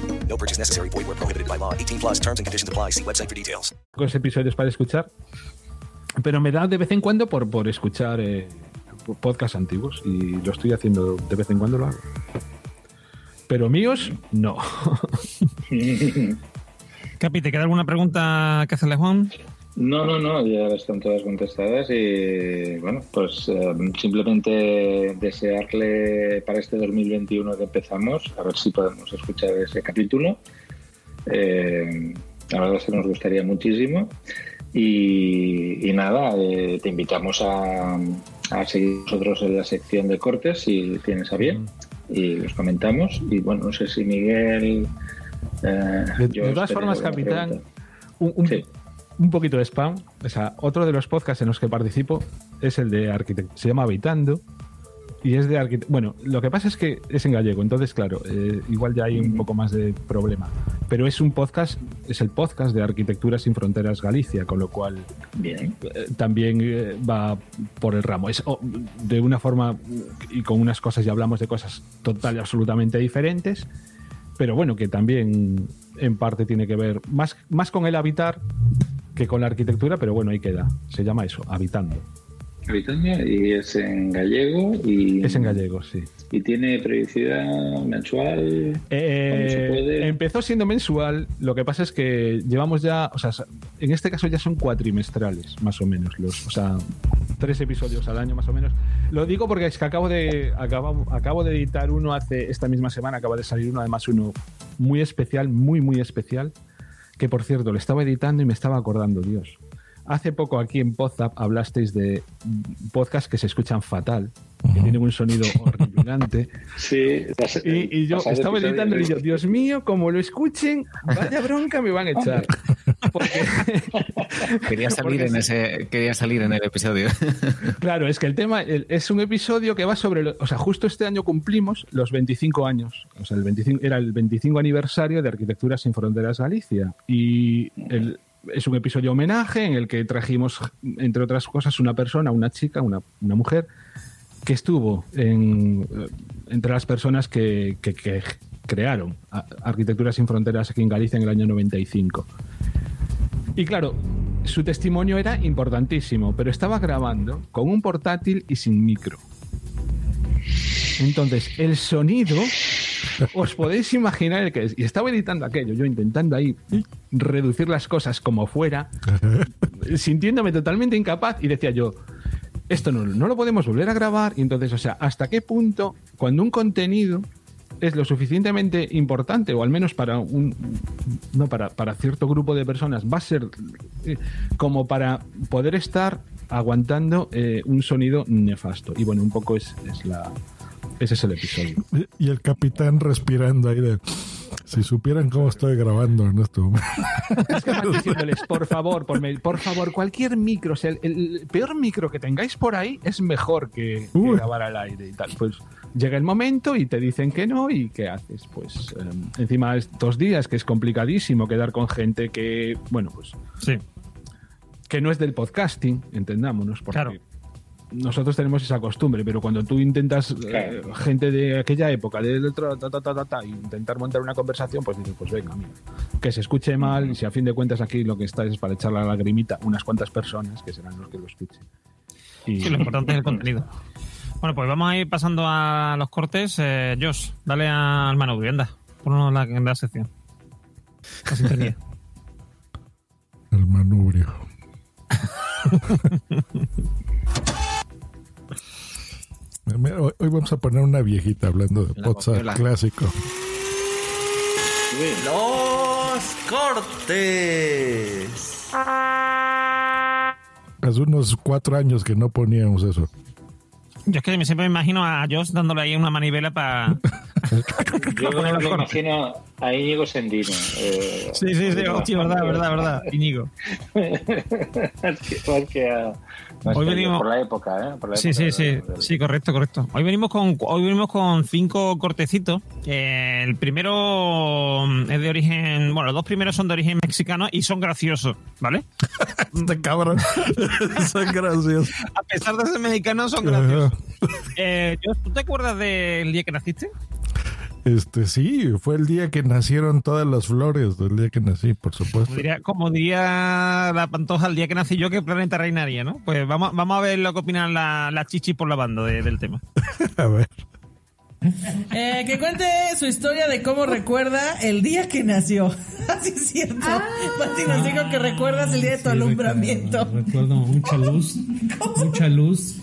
No purchase necessary. Void where prohibited by law. 18 plus terms and conditions apply. See website for details. pocos episodios para escuchar, pero me da de vez en cuando por, por escuchar eh, podcasts antiguos y lo estoy haciendo de vez en cuando lo hago. Pero míos, no. Capi, ¿te queda alguna pregunta que hacerle a Juan? No, no, no, ya están todas contestadas y bueno, pues eh, simplemente desearle para este 2021 que empezamos, a ver si podemos escuchar ese capítulo. Eh, la verdad es que nos gustaría muchísimo. Y, y nada, eh, te invitamos a, a seguir nosotros en la sección de cortes si tienes a bien y los comentamos. Y bueno, no sé si Miguel... eh, De, yo de todas formas, capitán, un, un- un poquito de spam. O sea, otro de los podcasts en los que participo es el de arquitecto. Se llama Habitando. Y es de arquitecto. Bueno, lo que pasa es que es en gallego, entonces, claro, eh, igual ya hay un poco más de problema. Pero es un podcast, es el podcast de Arquitectura sin Fronteras Galicia, con lo cual Bien. eh, también eh, va por el ramo. Es oh, de una forma y con unas cosas, ya hablamos de cosas total y absolutamente diferentes, pero bueno, que también en parte tiene que ver más, más con el habitar que con la arquitectura, pero bueno, ahí queda. Se llama eso, habitando. Habitando y es en gallego y Es en gallego, sí. y tiene periodicidad mensual. Eh, ¿Cuándo se puede? empezó siendo mensual, lo que pasa es que llevamos ya, o sea, en este caso ya son cuatrimestrales, más o menos, los, o sea, tres episodios al año más o menos. Lo digo porque es que acabo de, acabo, acabo de editar uno hace, esta misma semana acaba de salir uno, además uno muy especial, muy, muy especial, que por cierto, lo estaba editando y me estaba acordando, Dios. Hace poco aquí en Podzap hablasteis de podcasts que se escuchan fatal, que tienen un sonido horripilante. Sí, Y, y yo estaba editando y yo, Dios mío, como lo escuchen, vaya bronca me van a echar. Quería salir Porque en ese, quería salir en el episodio. Claro, es que el tema el- es un episodio que va sobre, lo- o sea, justo este año cumplimos los 25 años, o sea, el 25, era el 25 aniversario de Arquitectura sin Fronteras Galicia y el- es un episodio homenaje en el que trajimos, entre otras cosas, una persona, una chica, una, una mujer que estuvo en, eh, entre las personas que, que- que crearon Arquitectura sin Fronteras aquí en Galicia en el año 95. Y claro, su testimonio era importantísimo, pero estaba grabando con un portátil y sin micro. Entonces, el sonido, os podéis imaginar el que es. Y estaba editando aquello, yo intentando ahí reducir las cosas como fuera, sintiéndome totalmente incapaz y decía yo, esto no, no lo podemos volver a grabar. Y entonces, o sea, ¿hasta qué punto, cuando un contenido es lo suficientemente importante, o al menos para un no para, para cierto grupo de personas, va a ser eh, como para poder estar aguantando eh, un sonido nefasto. Y bueno, un poco es, es la ese es el episodio. Y el capitán respirando ahí de... Si supieran cómo estoy grabando en este momento. Es que van diciéndoles, por favor, por, me- por favor, cualquier micro, o sea, el, el peor micro que tengáis por ahí es mejor que, grabar al aire y tal. Pues llega el momento y te dicen que no y ¿qué haces? Pues eh, encima estos días que es complicadísimo quedar con gente que, bueno, pues Sí. que no es del podcasting, entendámonos, porque Claro. Nosotros tenemos esa costumbre, pero cuando tú intentas, eh, gente de aquella época, de otro, ta, ta, ta, ta, ta, intentar montar una conversación, pues dices, pues venga, mira, que se escuche mal, y si a fin de cuentas aquí lo que está es para echar la lagrimita unas cuantas personas, que serán los que lo escuchen. Y, Sí, lo importante es el contenido. Bueno, pues vamos a ir pasando a los cortes. Eh, Josh, dale al manubrio, anda. Ponnos la, la sección. La sintonía. El manubrio. Hoy hoy vamos a poner una viejita hablando de WhatsApp clásico. Los cortes. Hace unos cuatro años que no poníamos eso. Yo es que siempre me imagino a Josh dándole ahí una manivela para. Yo me lo imagino a Íñigo Sendino. eh, Sí, sí, sí, hostia, verdad, verdad, verdad. Íñigo. más que, más que a- más Hoy que venimos- Por la época, ¿eh? Por la Sí, época sí, sí, de- sí, correcto, correcto. Hoy venimos con, hoy venimos con cinco cortecitos. Eh, el primero mm, es de origen, bueno, los dos primeros son de origen mexicano y son graciosos, ¿vale? Este cabrón. Son graciosos. A pesar de ser mexicanos, son graciosos. Eh, ¿Tú te acuerdas del día que naciste? Este sí, fue el día que nacieron todas las flores, el día que nací, por supuesto. Como diría, como diría la Pantoja el día que nací yo, que planeta reinaría, ¿no? Pues vamos, vamos a ver lo que opinan las la chichis por la banda de- del tema. A ver. Eh, que cuente su historia de cómo recuerda el día que nació. Así es cierto. Pati nos dijo que recuerdas el día de tu alumbramiento. Recuerdo mucha luz, mucha luz.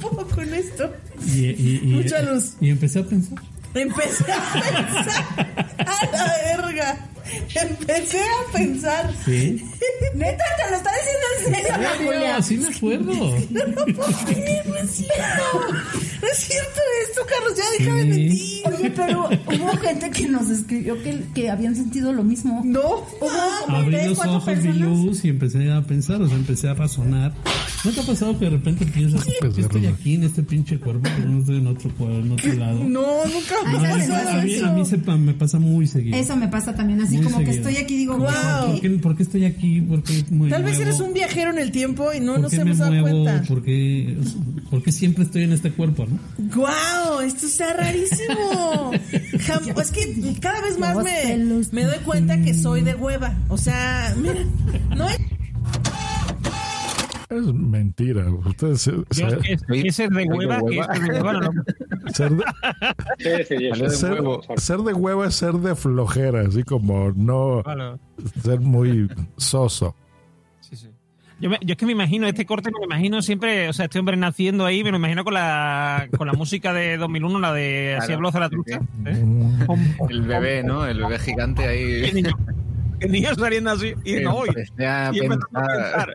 ¿Cómo con esto? Y, y- y- Mucha luz. Y empecé a pensar. Empecé a pensar. A la verga. Empecé a pensar. Sí. Neta, te lo está diciendo en serio. Julia. Sí me acuerdo. No creer, no es cierto. No es cierto esto, Carlos. Ya deja de mentir. Oye, pero hubo gente que nos escribió que, que habían sentido lo mismo. No. Hubo como Abrí tres, los cuatro ojos, personas. luz y empecé a pensar, o sea, empecé a razonar. ¿No te ha pasado que de repente piensas, ¿por qué estoy aquí en este pinche cuerpo? ¿Por qué no estoy en otro, cuerpo, en otro lado? No, nunca Ay, No, a, ¿sabes mí, qué? a mí- a mí se me pasa muy seguido. Eso me pasa también, así Muy como que estoy aquí y digo, Wow. ¿Por qué, por qué estoy aquí? ¿Por qué me Tal vez eres un viajero en el tiempo y no ¿Por nos hemos dado muevo? cuenta. ¿Por qué, por qué siempre estoy en este cuerpo? ¿no? ¡Guau! Esto está rarísimo. Jam- es que cada vez más me, me doy cuenta que soy de hueva. O sea, mira, no hay. Es mentira. Ustedes se- se- de hueva, que es de hueva, no. ser de, ser, huevo. ser de hueva es ser de flojera, así como no ser muy soso. Yo, me- yo es que me imagino, este corte me lo imagino siempre, o sea, este hombre naciendo ahí, me lo imagino con la, con la música de 2001, la de Así habló Zaratrusta. sí, ¿eh? El bebé, ¿no? El bebé gigante ahí. El niño, el niño saliendo así, y no, Y empezando a pensar.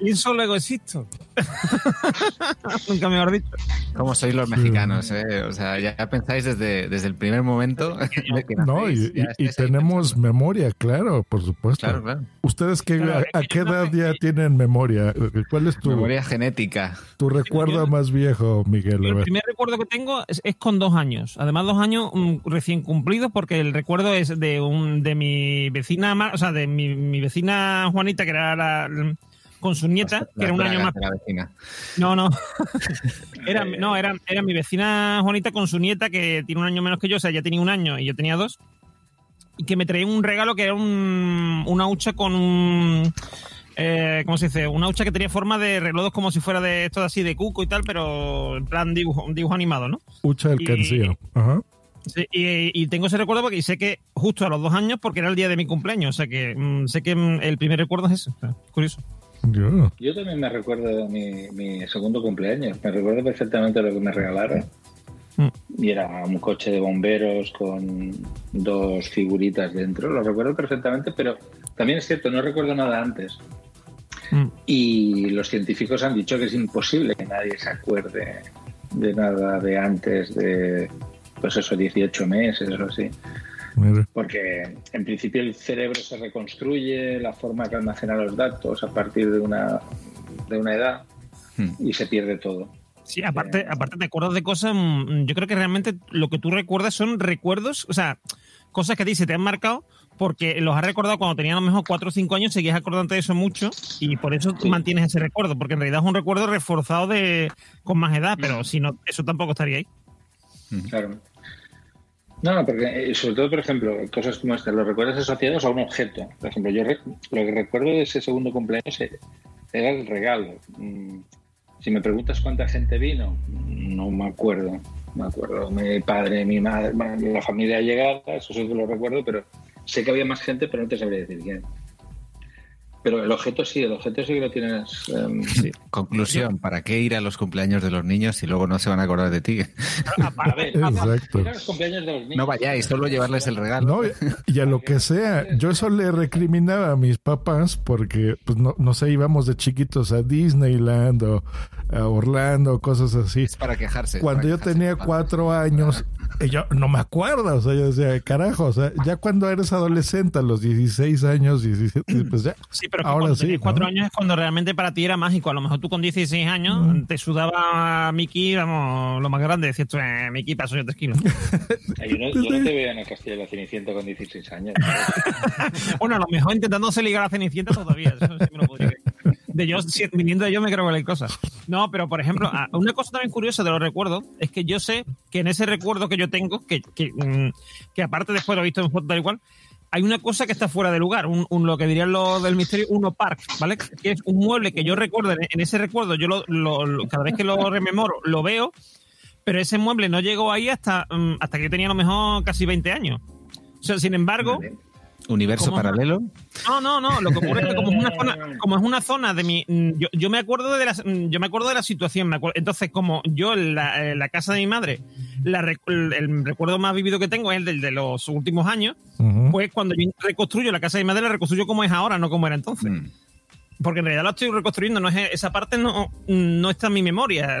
Y solo ego existo. Nunca mejor dicho. ¿Cómo sois los mexicanos? eh? O sea, ya pensáis desde, desde el primer momento de que No, y, tenemos memoria, claro, por supuesto. Claro, claro. ¿Ustedes qué, Claro, a, a qué edad ya tienen memoria? ¿Cuál es tu, Memoria genética. tu recuerdo más viejo, Miguel? El primer recuerdo que tengo es, es con dos años. Además, dos años mm, recién cumplidos, porque el recuerdo es de un de mi vecina, o sea, de mi, mi vecina Juanita, que era la, con su nieta, que era un año más. de la vecina. No, no. era, no, era, era mi vecina Juanita con su nieta, que tiene un año menos que yo, o sea, ya tenía un año y yo tenía dos. Y que me traía un regalo que era un, una hucha con un. Eh, ¿Cómo se dice? Una hucha que tenía forma de reloj como si fuera de esto así de cuco y tal, pero en plan dibujo, un dibujo animado, ¿no? Ucha del y- Cancillo. Ajá. Sí, y, y tengo ese recuerdo porque sé que justo a los dos años, porque era el día de mi cumpleaños, o sea que mm, sé que mm, el primer recuerdo es ese. o sea, curioso. Yo. Yo también me recuerdo mi, mi segundo cumpleaños. Me recuerdo perfectamente lo que me regalaron. Y era un coche de bomberos con dos figuritas dentro. Lo recuerdo perfectamente, pero también es cierto, no recuerdo nada antes. Y los científicos han dicho que es imposible que nadie se acuerde de nada de antes de, pues eso, 18 meses o así. Mira. Porque en principio el cerebro se reconstruye, la forma que almacena los datos a partir de una, de una edad y se pierde todo. Sí, aparte, aparte te acuerdas de cosas, mm, yo creo que realmente lo que tú recuerdas son recuerdos, o sea, cosas que a ti se te han marcado porque los has recordado cuando tenías a lo mejor 4 o 5 años, seguías acordándote de eso mucho y por eso mantienes ese recuerdo, porque en realidad es un recuerdo reforzado de con más edad, pero si no, eso tampoco estaría ahí. Claro. No, porque eh, sobre todo, por ejemplo, cosas como estas, los recuerdos asociados a un objeto. Por ejemplo, yo lo que recuerdo de ese segundo cumpleaños eh, era el regalo. Mm, Si me preguntas cuánta gente vino, no me acuerdo. Me acuerdo, mi padre, mi madre, la familia llegada, eso sí que lo recuerdo, pero sé que había más gente, pero no te sabría decir quién. Pero el objeto sí, el objeto sí que lo tienes. em, Conclusión, ¿para qué ir a los cumpleaños de los niños si luego no se van a acordar de ti? A ver, Exacto. ir a los cumpleaños de los niños. No vayáis, solo llevarles el regalo. No, y a lo que sea. Yo eso le recriminaba a mis papás porque, pues, no, no sé, íbamos de chiquitos a Disneyland o a Orlando, cosas así. para quejarse. Cuando para yo tenía cuatro años, y yo no me acuerdo, o sea, yo decía, carajo, o sea, ya cuando eres adolescente, a los 16 años, 17, pues ya. Sí, pero es ahora sí. tenías ¿no? cuatro años es cuando realmente para ti era mágico. A lo mejor tú con 16 años te sudaba Mickey, vamos, lo más grande, decías tú, eh, Mickey pasó yo tres kilos. Yo no, yo no te veo en el Castillo de la Cenicienta con 16 años. bueno, a lo mejor intentándose ligar a Cenicienta todavía, eso sí me lo podría creer. De yo, si- viniendo de yo me creo que hay cosas. No, pero por ejemplo, una cosa también curiosa de los recuerdos es que yo sé que en ese recuerdo que yo tengo, que, que, mm, que aparte después lo he visto en fotos tal igual, hay una cosa que está fuera de lugar, un, un- lo que dirían los del misterio, uno park, ¿vale? Que es un mueble que yo recuerdo, en, ese recuerdo, yo lo, lo- lo- cada vez que lo rememoro, lo veo, pero ese mueble no llegó ahí hasta, mm, hasta que yo tenía a lo mejor casi 20 años. sea, sin embargo, ¿Universo paralelo? No, no, no. Lo que ocurre es que como es una zona, como es una zona de mi, yo, yo me acuerdo de la, yo me acuerdo de la situación. Me acuerdo, entonces, como yo en la, en la casa de mi madre, la, el, el recuerdo más vivido que tengo es el del de los últimos años. Pues cuando yo reconstruyo la casa de mi madre, la reconstruyo como es ahora, no como era entonces. Mm. Porque en realidad la estoy reconstruyendo. No es esa parte no, no está en mi memoria.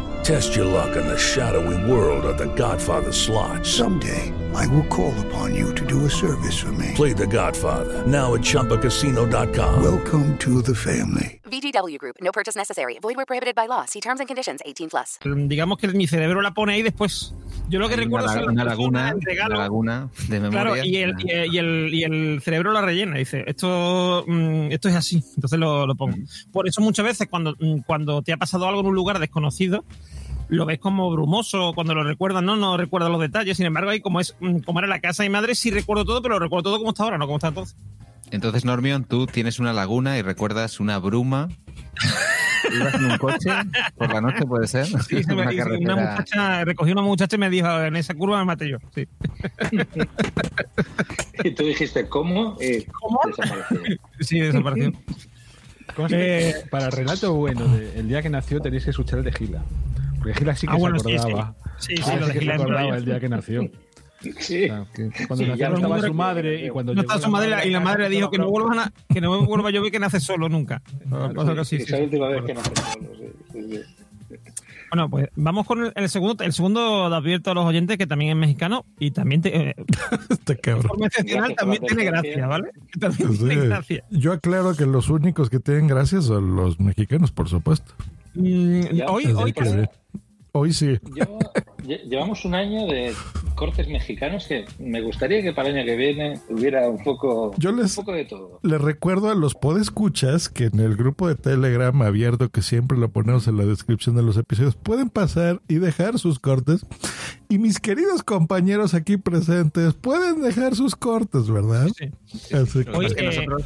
Test your luck in the shadowy world of The Godfather slot. Someday, I will call upon you to do a service for me. Play The Godfather now at ChumbaCasino.com. Welcome to the family. VGW Group. No purchase necessary. Void where prohibited by law. See terms and conditions. 18 plus. digamos que mi cerebro la pone ahí después. Yo lo que Hay recuerdo las una laguna, una laguna de memoria. Claro, y el, y, el, y el- y el cerebro la rellena. Dice, esto, mm, esto es así. Entonces lo, lo pongo. Por eso muchas veces cuando, mm, cuando te ha pasado algo en un lugar desconocido, lo ves como brumoso, cuando lo recuerdas, no, no recuerdas los detalles. Sin embargo, ahí como es mm, como era la casa de mi madre, sí recuerdo todo, pero lo recuerdo todo como está ahora, no como está entonces. Entonces, Normion, tú tienes una laguna y recuerdas una bruma. Ibas en un coche por la noche, puede ser. Sí, se me- Una muchacha, recogí una muchacha y me dijo, en esa curva me maté yo. Sí. Y tú dijiste, ¿cómo? ¿Cómo? desapareció. Sí, desapareció. Eh, para el relato bueno de el día que nació tenéis que escuchar el de Gila. Porque Gila sí que Ah, se bueno, sí, acordaba. sí. Sí, sí, Ah, lo de que Gila se entró acordaba ahí. el día que nació. Sí. O sea, que cuando Sí, nació no estaba su madre y cuando No llegó está su madre y la madre dijo que no vuelva a, que no vuelva a llover que nace solo nunca. Que sí, Esa sí, es la sí. última vez que nace solo. sí, sí, sí. Bueno, pues vamos con el, el segundo. El segundo de advierto a los oyentes que también es mexicano y también te, eh, Este cabrón. forma excepcional también tiene gracia, ¿vale? También Sí. tiene gracia. Yo aclaro que los únicos que tienen gracia son los mexicanos, por supuesto. Mm, hoy, hoy, que, hoy sí. Yo- lle- llevamos un año de cortes mexicanos que me gustaría que para el año que viene hubiera un poco, Yo les- un poco de todo. Les recuerdo a los podescuchas que en el grupo de Telegram abierto, que siempre lo ponemos en la descripción de los episodios, pueden pasar y dejar sus cortes. Y mis queridos compañeros aquí presentes pueden dejar sus cortes, ¿verdad? Así que- Lo que que eh, nosotros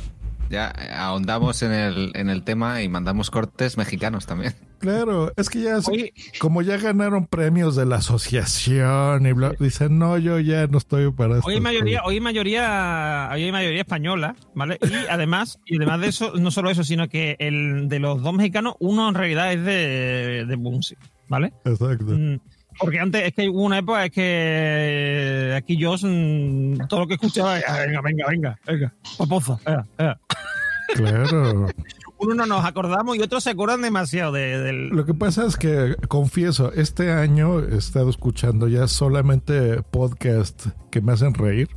ya ahondamos en el, en el tema y mandamos cortes mexicanos también. Claro, es que ya, Oye. como ya ganaron premios de la asociación y bla, dicen, no, yo ya no estoy para esto. Hoy hay mayoría, hoy hay mayoría, hoy hay mayoría española, ¿vale? Y además, y además de eso, no solo eso, sino que el de los dos mexicanos, uno en realidad es de, de Bunsi, ¿vale? Exacto. Mm, Porque antes es que hubo una época es que aquí yo mm, todo lo que escuchaba era, venga, venga, venga, venga, papoza, venga, venga". Claro. Uno no nos acordamos y otros se acuerdan demasiado de, del... Lo que pasa es que, confieso, este año he estado escuchando ya solamente podcast que me hacen reír.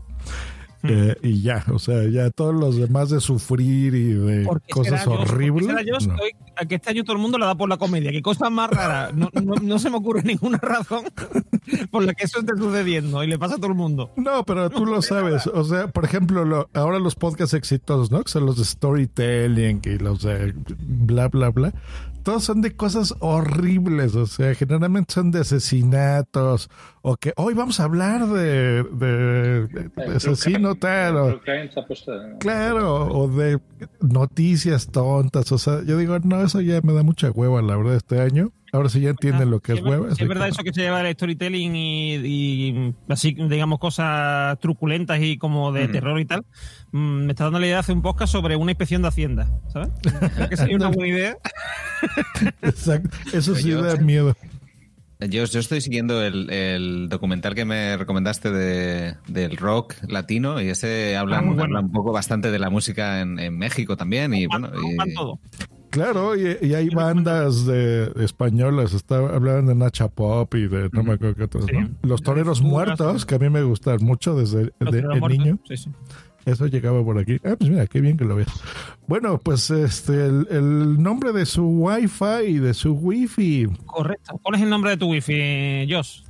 Eh, y ya, o sea, ya todos los demás de sufrir y de ¿Por qué cosas será yo? ¿Por qué horribles. será yo? no. Estoy- a que este año todo el mundo le da por la comedia. Qué cosa más rara. No, no- no se me ocurre ninguna razón por la que eso esté sucediendo y le pasa a todo el mundo. No, pero tú lo sabes. O sea, por ejemplo, lo- ahora los podcasts exitosos, ¿no? Que son los de storytelling y los de bla, bla, bla. Todos son de cosas horribles. O sea, generalmente son de asesinatos. O que hoy vamos a hablar de, de- de asesino tal. o- Claro, o de noticias tontas. O sea, yo digo, no, eso ya me da mucha hueva, la verdad, este año. Ahora sí ya entienden lo que es es sí, es verdad que- eso que se lleva el storytelling y, y así, digamos, cosas truculentas y como de Mm. terror y tal. Mm, me está dando la idea de hacer un podcast sobre una inspección de Hacienda, ¿sabes? Creo que sería una buena idea. Exacto. Eso sí da miedo. Yo, yo estoy siguiendo el, el documental que me recomendaste de, del rock latino y ese habla, Ah, bueno. habla un poco bastante de la música en, en México también y bueno y- Van todo. Claro, y, y hay bandas de, españolas, está, hablaban de Nacha Pop y de no me acuerdo qué otros, ¿no? Los Toreros Muertos, que a mí me gustan mucho desde de, de Muertos, niño. sí, sí. Eso llegaba por aquí. Ah, pues mira, qué bien que lo ves. Bueno, pues este, el, el nombre de su Wi-Fi y de su Wi-Fi. Correcto. ¿Cuál es el nombre de tu wifi, Josh?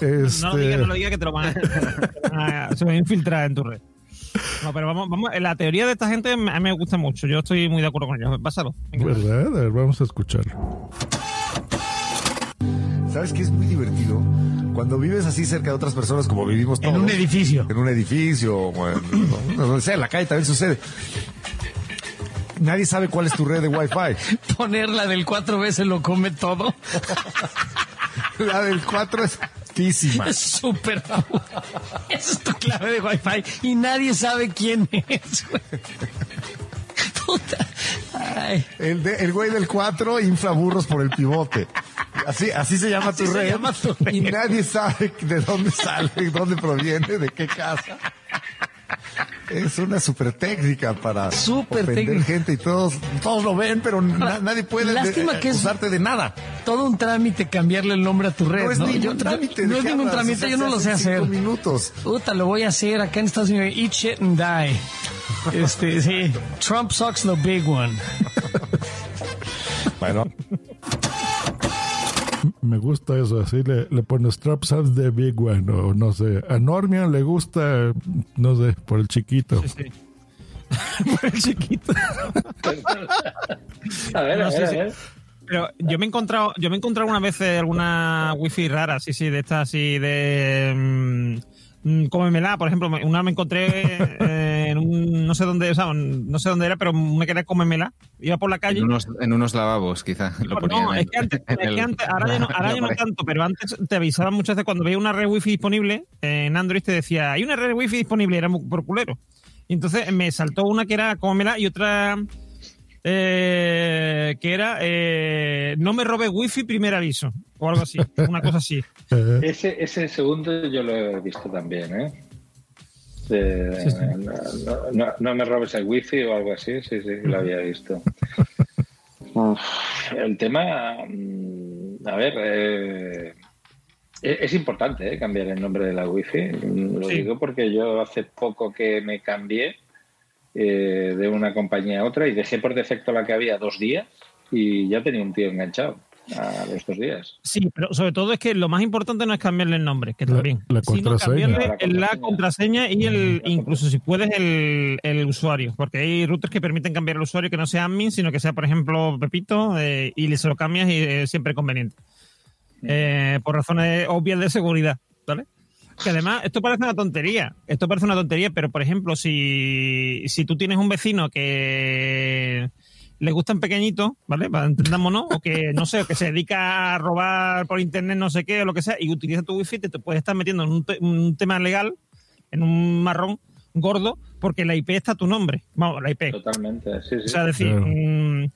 Este, No lo digas, no lo digas que te lo van a, te lo van a- se va a infiltrar en tu red. No, pero vamos, vamos, la teoría de esta gente a mí me gusta mucho. Yo estoy muy de acuerdo con ellos. Pásalo. Venga. ¿Verdad? A ver, vamos a escucharlo. ¿Sabes qué es muy divertido? Cuando vives así cerca de otras personas como vivimos todos. un edificio. En un edificio, o en, donde sea, en la calle también sucede. Nadie sabe cuál es tu red de Wi-Fi. Poner la del cuatro veces lo come todo. La del 4 es altísima. Es súper. Esa es tu clave de Wi-Fi y nadie sabe quién es. Puta. Ay. El, de- el güey del 4 infla burros por el pivote. Así, así se llama tu Así red. llama tu red. Y nadie sabe de dónde sale, dónde proviene, de qué casa. Es una super técnica para ofender técnica. gente y todos, todos lo ven, pero na- nadie puede de- Lástima que es- de nada. Todo un trámite cambiarle el nombre a tu red. No es ¿no? ningún Yo- trámite. no ¿de es ningún trámite, yo no lo sé hacer. minutos. Puta, lo voy a hacer acá en Estados Unidos. Eat shit and die. Este, sí. Trump sucks the big one. Bueno. Me gusta eso, así le, le pones Trap Sounds de Big One, o no sé. A Normian le gusta, no sé, por el chiquito. por el chiquito. A ver, No, a sí, ver, a sí. ver. Pero yo me he encontrado, yo me he encontrado alguna vez eh, alguna wifi rara, sí, sí, de estas así de mm, mm, cómemela, por ejemplo, me- una me encontré eh, en un no sé dónde, o sea, no sé dónde era, pero una que era cómemela, iba por la calle. En unos, en unos lavabos, quizá. Lo ponían No, es que antes, que ahora ya no, ahora ya no tanto, pero antes te avisaban muchas veces cuando veía una red wifi disponible en Android te decía, hay una red wifi disponible, era muy por culero. Y entonces me saltó una que era cómemela y otra eh, que era eh, no me robe wifi primer aviso o algo así, una cosa así. Ese, ese segundo yo lo he visto también, ¿eh? De- Sí, sí. No, no- no me robes el wifi o algo así, sí, sí, lo había visto. Uf, el tema, mm, a ver, eh, es, es importante ¿eh? cambiar el nombre de la wifi. Mm, Lo Sí. digo porque yo hace poco que me cambié eh, de una compañía a otra y dejé por defecto la que había dos días y ya tenía un tío enganchado a los dos días. Sí, pero sobre todo es que lo más importante no es cambiarle el nombre, que La- también, la sino contraseña. cambiarle La el- la contraseña. contraseña y el incluso si puedes el, el usuario, porque hay routers que permiten cambiar el usuario que no sea admin, sino que sea, por ejemplo, Pepito, eh, y le se lo cambias y es siempre conveniente. Eh, por razones obvias de seguridad, ¿vale? Que además, esto parece una tontería, esto parece una tontería, pero por ejemplo, si, si tú tienes un vecino que le gustan pequeñitos, ¿vale? Para entendámonos, o que, no sé, o que se dedica a robar por internet no sé qué, o lo que sea, y utiliza tu wifi, te, te puedes estar metiendo en un, te- un tema legal, en un marrón gordo, porque la IP está a tu nombre. Vamos, la IP. Totalmente, sí, sí. O sea, decir, Claro. mm,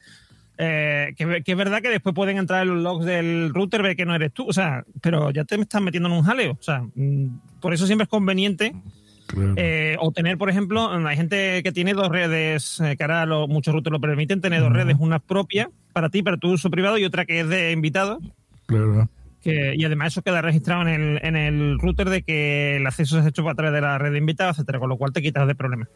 eh, que, que es verdad que después pueden entrar en los logs del router, ver que no eres tú, o sea, pero ya te estás metiendo en un jaleo. O sea, mm, por eso siempre es conveniente Claro. eh, o tener, por ejemplo, hay gente que tiene dos redes, eh, que ahora lo- muchos routers lo permiten, tener dos redes, una propia para ti, para tu uso privado, y otra que es de invitados. Claro. Que, y además eso queda registrado en el, en el router de que el acceso se ha hecho a través de la red de invitados, etcétera, con lo cual te quitas de problemas.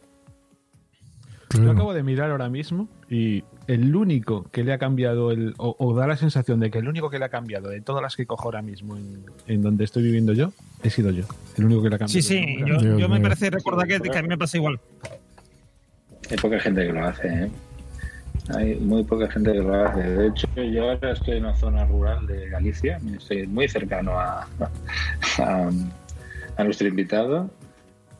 Yo acabo de mirar ahora mismo y el único que le ha cambiado el, o, o da la sensación de que el único que le ha cambiado de todas las que cojo ahora mismo en, en donde estoy viviendo yo, he sido yo. El único que le ha cambiado. Sí, sí, yo, me mío. parece recordar que, que a mí me pasa igual. Hay poca gente que lo hace, ¿eh? Hay muy poca gente que lo hace. De hecho, yo ahora estoy en una zona rural de Galicia, estoy muy cercano a, a, a nuestro invitado,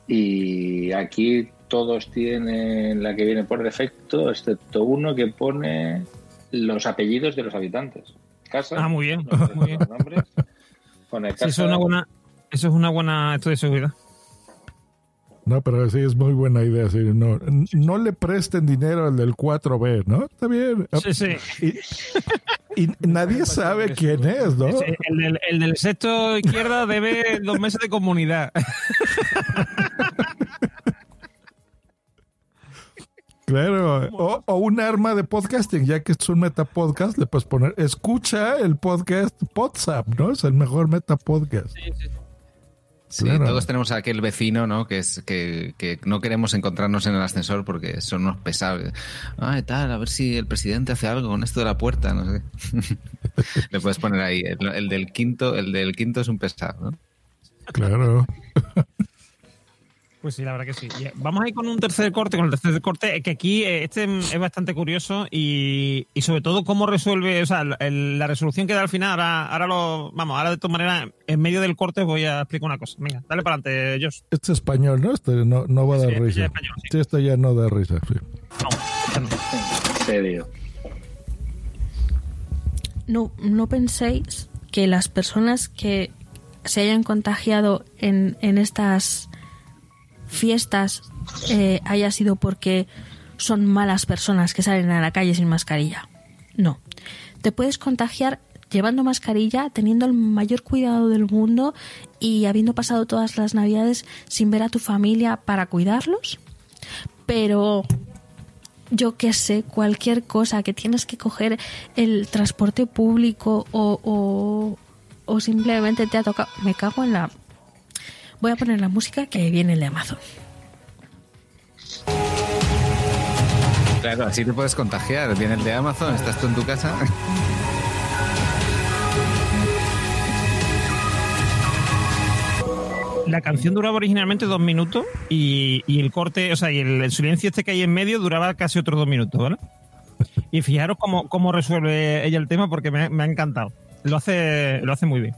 y aquí todos tienen la que viene por defecto, excepto uno que pone los apellidos de los habitantes. Casa. Ah, muy bien, muy nombres, Sí, casa, eso es una buena, eso es una buena esto de seguridad. No, pero sí es muy buena idea. sí, no, no le presten dinero al del 4B, ¿no? Está bien. Sí, sí. Y, y nadie sabe quién es, ¿no? El, del- el del sexto izquierda debe dos meses de comunidad. Claro, o, o un arma de podcasting, ya que es un metapodcast, le puedes poner, escucha el podcast WhatsApp, ¿no? Es el mejor metapodcast. Sí, Claro. todos tenemos a aquel vecino, ¿no? Que es que, que no queremos encontrarnos en el ascensor porque son unos pesados. Ay, tal, a ver si el presidente hace algo con esto de la puerta, no sé. Le puedes poner ahí. El, el del quinto, el del quinto es un pesado, ¿no? Claro. Pues sí, la verdad que sí. Eh, Vamos a ir con un tercer corte, con el tercer corte, eh, que aquí eh, este es bastante curioso y, y sobre todo cómo resuelve, o sea, el- la resolución que da al final, ahora, ahora lo, vamos, ahora de todas maneras, en medio del corte os voy a explicar una cosa. Venga, dale para adelante, Josh. Este es español, ¿no? Este no, no va a dar Sí, este risa. ya es español, sí. este ya no da risa. sí. En serio. No, no penséis que las personas que se hayan contagiado en, en estas fiestas eh, haya sido porque son malas personas que salen a la calle sin mascarilla. No. Te puedes contagiar llevando mascarilla, teniendo el mayor cuidado del mundo y habiendo pasado todas las navidades sin ver a tu familia para cuidarlos. Pero yo qué sé, cualquier cosa que tienes que coger el transporte público o, o, o simplemente te ha tocado. Me cago en la. Voy a poner la música que viene el de Amazon. Claro, así te puedes contagiar. Viene el de Amazon, estás tú en tu casa. La canción duraba originalmente dos minutos y, y el corte, o sea, y el, el silencio este que hay en medio duraba casi otros dos minutos, ¿vale? Y fijaros cómo, cómo resuelve ella el tema porque me, me ha encantado. Lo hace, lo hace muy bien.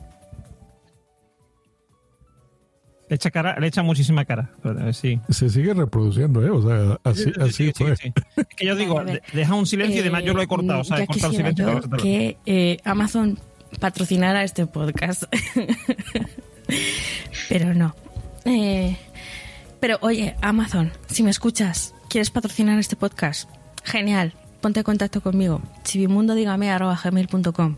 Le echa, cara, le echa muchísima cara. pero, eh, Sí. Se sigue reproduciendo, ¿eh? O sea, así, así fue. Es que yo digo, de- deja un silencio y además yo lo he cortado. O sea, ya he cortado el quisiera silencio. yo para cortarlo. que eh, Amazon patrocinara este podcast. pero no. Eh, pero oye, Amazon, si me escuchas, ¿quieres patrocinar este podcast? Genial, ponte en contacto conmigo. chivimundodígame.gmail.com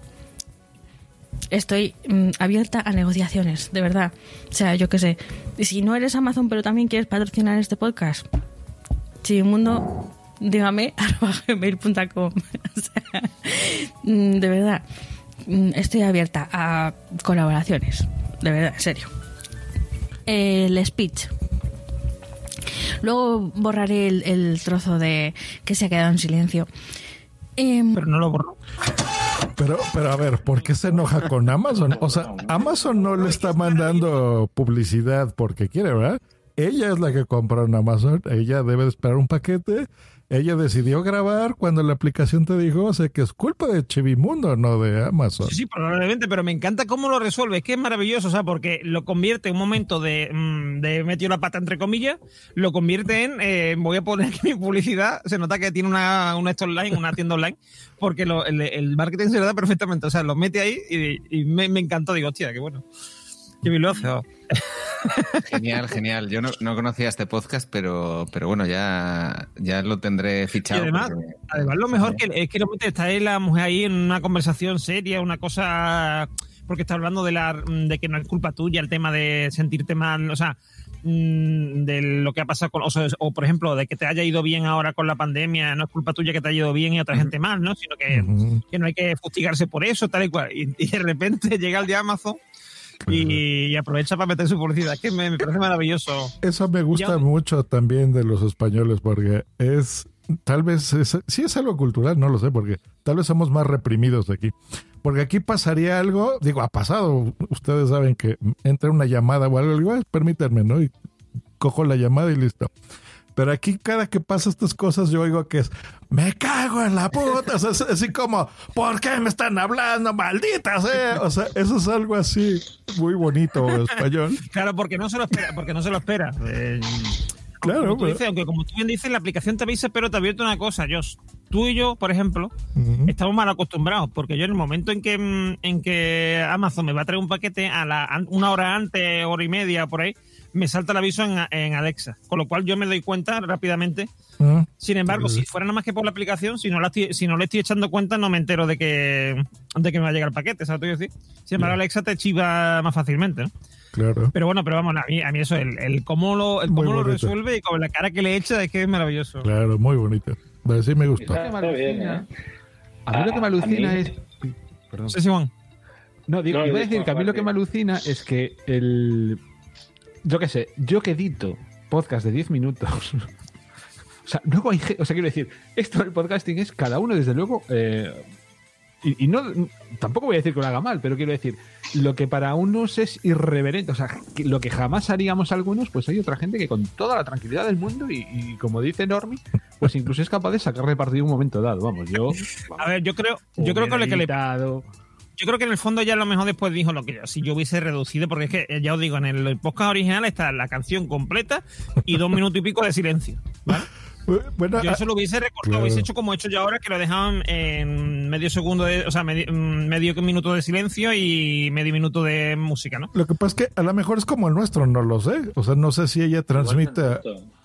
Estoy mm, abierta a negociaciones, de verdad. O sea, yo qué sé. Y si no eres Amazon, pero también quieres patrocinar este podcast, chivimundo, dígame, arroba gmail.com. O sea, mm, de verdad, mm, estoy abierta a colaboraciones. De verdad, en serio. El speech. Luego borraré el, trozo de que se ha quedado en silencio. Pero no lo borro. Pero, pero a ver, ¿por qué se enoja con Amazon? O sea, Amazon no le está mandando publicidad porque quiere, ¿verdad? Ella es la que compró en Amazon, ella debe de esperar un paquete, ella decidió grabar cuando la aplicación te dijo, o que es culpa de Chivimundo, no de Amazon. Sí, sí, probablemente, pero me encanta cómo lo resuelve. Es que es maravilloso, o sea, porque lo convierte en un momento de, mm, de metió la pata entre comillas, lo convierte en eh, voy a poner aquí mi publicidad. Se nota que tiene una, una online, una tienda online, porque lo- el, el marketing se le da perfectamente. O sea, lo mete ahí y, y me, me encantó. Digo, hostia, qué bueno. Genial, genial. Yo no, no conocía este podcast, pero, pero bueno, ya, ya lo tendré Y fichado. además, porque- además, lo mejor que es que está ahí la mujer ahí en una conversación seria, una cosa. Porque está hablando de, la, de que no es culpa tuya el tema de sentirte mal, o sea, mm, de lo que ha pasado con. O, sea, o, por ejemplo, de que te haya ido bien ahora con la pandemia, no es culpa tuya que te haya ido bien y otra gente mal, ¿no? Sino que, que no hay que fustigarse por eso, tal y cual. Y, y de repente llega el de Amazon y, y aprovecha para meter su publicidad. Es que me, me parece maravilloso. Eso me gusta mucho también de los españoles porque es, tal vez, es, sí es algo cultural, no lo sé, porque tal vez somos más reprimidos aquí. Porque aquí pasaría algo, digo, ha pasado, ustedes saben que entra una llamada o algo, igual, permítanme, ¿no? Y cojo la llamada y listo. Pero aquí cada que pasa estas cosas yo oigo que es, me cago en la puta, o sea, es así como, ¿por qué me están hablando, malditas? eh?" O sea, eso es algo así muy bonito español. Claro, porque no se lo espera, porque no se lo espera. Eh, Claro, como tú pero- dices, aunque como tú bien dices, la aplicación te avisa, pero te advierte una cosa, Josh. Tú y yo, por ejemplo, estamos mal acostumbrados, porque yo en el momento en que, mm, en que Amazon me va a traer un paquete a la, an- una hora antes, hora y media, por ahí, me salta el aviso en, en Alexa, con lo cual yo me doy cuenta rápidamente. Sin embargo, si fuera nada más que por la aplicación, si no, la estoy- si no le estoy echando cuenta, no me entero de que, de que me va a llegar el paquete, ¿sabes? lo que quiero decir? Sin embargo, Alexa te chiva más fácilmente, ¿no? Claro. Pero bueno, pero vamos, a mí, a mí eso, el, el cómo lo, el cómo lo resuelve y con la cara que le echa es que es maravilloso. Claro, muy bonito. Vale, sí me gustó. Está, está bien, ¿eh? A mí lo que me alucina mí- es. Perdón. Sí, Simón. No, digo, No, iba a decir que a mí lo que me alucina es que el. Yo qué sé, yo que edito podcast de 10 minutos. o sea, luego hay. O sea, quiero decir, esto del podcasting es cada uno, desde luego. eh, y, y no. Tampoco voy a decir que lo haga mal, pero quiero decir, lo que para unos es irreverente, o sea, que lo que jamás haríamos algunos, pues hay otra gente que con toda la tranquilidad del mundo y, y como dice Normi, pues incluso es capaz de sacarle partido en un momento dado. Vamos, yo. A ver, yo creo, yo creo que lo que le, yo creo que en el fondo ya a lo mejor después dijo lo que yo, si yo hubiese reducido, porque es que eh, ya os digo, en el, el podcast original está la canción completa y dos minutos y pico de silencio. ¿vale? Bueno, Yo ah, eso lo hubiese recortado, claro. hubiese hecho como he hecho yo ahora, que lo dejaban en medio segundo, de, o sea, medio, mm, medio minuto de silencio y medio minuto de música, ¿no? Lo que pasa es que a lo mejor es como el nuestro, no lo sé. O sea, no sé si ella transmite.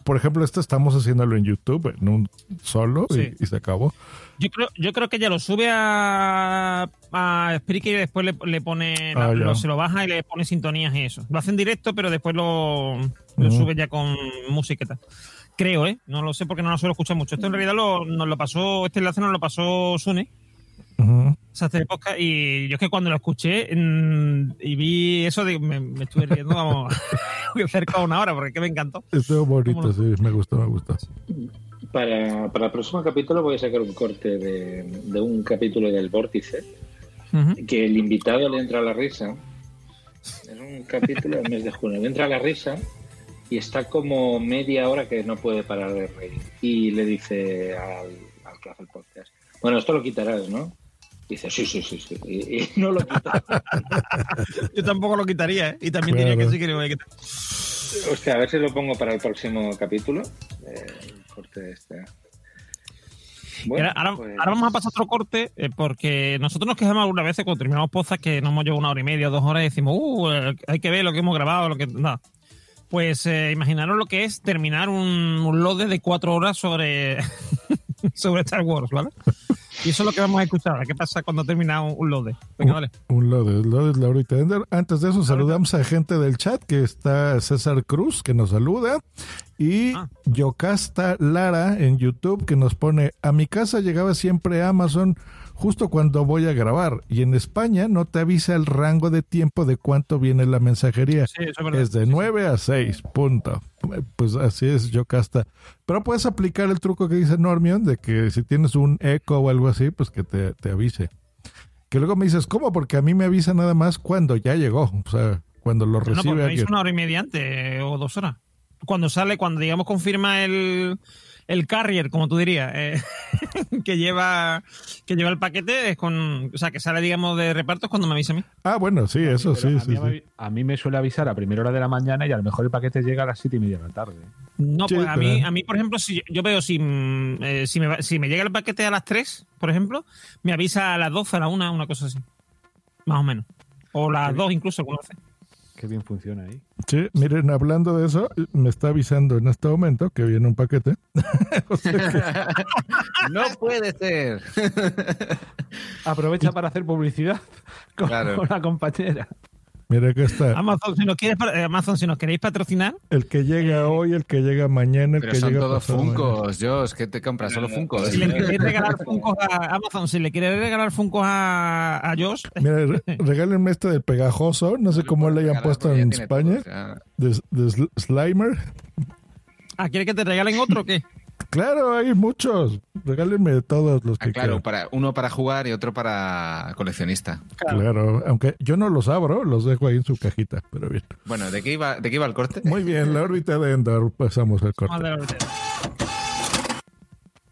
Por ejemplo, este estamos haciéndolo en YouTube, en un solo, y- Sí. y, se acabó. Yo creo, yo creo que ella lo sube a, a Spreaker y después le, le pone, Ah, la- lo- se lo baja y le pone sintonías y eso. Lo hace en directo, pero después lo, lo sube ya con musiqueta. Creo, ¿eh? No lo sé porque no lo suelo escuchar mucho. Esto en realidad lo, nos lo pasó, este enlace nos lo pasó Sune. O sea, este podcast, y yo es que cuando lo escuché mm, y vi eso, digo, me, me estuve riendo vamos, cerca de una hora porque es que me encantó. Estuvo bonito, ¿Cómo sí, me gustó, me gustó. Para, para el próximo capítulo voy a sacar un corte de, de un capítulo del Vórtice, que el invitado le entra a la risa. Es un capítulo del mes de junio. Le entra a la risa y está como media hora que no puede parar de reír. Y le dice al, al que hace el podcast, bueno, esto lo quitarás, ¿no? Dice, sí, sí, sí, sí. Y, y no lo quita. Yo tampoco lo quitaría, ¿eh? Y también Claro. diría que sí que lo voy a quitar. Hostia, a ver si lo pongo para el próximo capítulo. Eh, el corte este. Bueno, Ahora, pues- ahora vamos a pasar otro corte, eh, porque nosotros nos quejamos algunas veces cuando terminamos pozas que nos hemos llevado una hora y media, dos horas y decimos, uh, eh, hay que ver lo que hemos grabado, lo que. Nada. Pues eh, imaginaros lo que es terminar un, un load de cuatro horas sobre, sobre Star Wars, ¿vale? Y eso es lo que vamos a escuchar. ahora. ¿Qué pasa cuando termina un, un load? Venga, vale. Un lodes, lodes Laurita Ender. Antes de eso, saludamos a gente del chat, que está César Cruz, que nos saluda, y Yocasta Lara en YouTube, que nos pone, a mi casa llegaba siempre Amazon justo cuando voy a grabar, y en España no te avisa el rango de tiempo de cuánto viene la mensajería. Sí, eso es es de 9 a 6, punto. Pues así es, Yocasta. Pero puedes aplicar el truco que dice Normion, de que si tienes un eco o algo así, pues que te, te avise. Que luego me dices, ¿cómo? Porque a mí me avisa nada más cuando ya llegó. O sea, cuando lo No, pues recibe me alguien. hizo una hora y media antes o dos horas. Cuando sale, cuando digamos confirma el, el carrier, como tú dirías, eh, que lleva que lleva el paquete, es con, o sea, que sale, digamos, de reparto es cuando me avisa a mí. Ah, bueno, sí, eso sí, a, sí, mí, sí. a mí me suele avisar a primera hora de la mañana y a lo mejor el paquete llega a las siete y media de la tarde. No, pues a mí, a mí, por ejemplo, si yo veo si, mm, eh, si, me, va- si me llega el paquete a las 3, por ejemplo, me avisa a las 12, a la 1, una cosa así. Más o menos. O las 2 incluso algunas veces. Qué bien funciona ahí. Sí, miren, hablando de eso, me está avisando en este momento que viene un paquete. O sea que- No puede ser. Aprovecha para hacer publicidad con, Claro. con la compañera. Mira que está. Amazon, si nos quieres, pa- eh, Amazon, si nos queréis patrocinar, El que llega hoy, el que llega mañana, el Pero que son llega todos funcos, Josh. ¿Qué te compras? Solo funcos. si le queréis regalar Funkos a Amazon, si le queréis regalar Funkos a, a Josh, Mira, re- regálenme este del pegajoso, no sé cómo le hayan puesto en España, de, de Sl- Slimer. ¿ah, ¿quieres que te regalen otro o qué? Claro, hay muchos. Regálenme todos los Ah, que claro, quieran. para, uno para jugar y otro para coleccionista. Claro, aunque yo no los abro, los dejo ahí en su cajita, pero bien. Bueno, ¿de qué iba, de qué iba el corte? Muy bien, la órbita de Endor, pasamos al corte.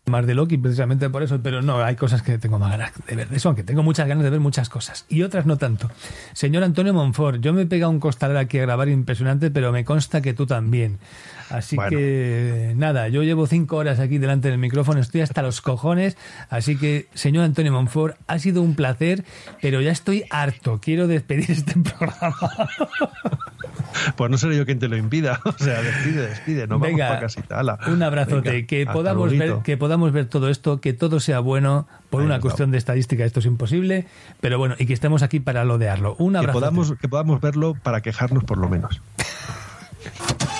Más de Loki precisamente por eso, pero no, hay cosas que tengo más ganas de ver de eso, aunque tengo muchas ganas de ver muchas cosas y otras no tanto. Señor Antonio Monfort, yo me he pegado un costal aquí a grabar impresionante, pero me consta que tú también. Así Bueno. que nada, yo llevo cinco horas aquí delante del micrófono, estoy hasta los cojones, así que señor Antonio Monfort, ha sido un placer, pero ya estoy harto, quiero despedir este programa. Pues no seré yo quien te lo impida. O sea, despide, despide. No vamos Venga, para casita. Ala. Un abrazote, Venga, que podamos ver, que podamos ver todo esto, que todo sea bueno, por Ahí una cuestión de estadística esto es imposible, pero bueno, y que estemos aquí para lodearlo. Un que abrazo. podamos, que podamos verlo para quejarnos por lo menos.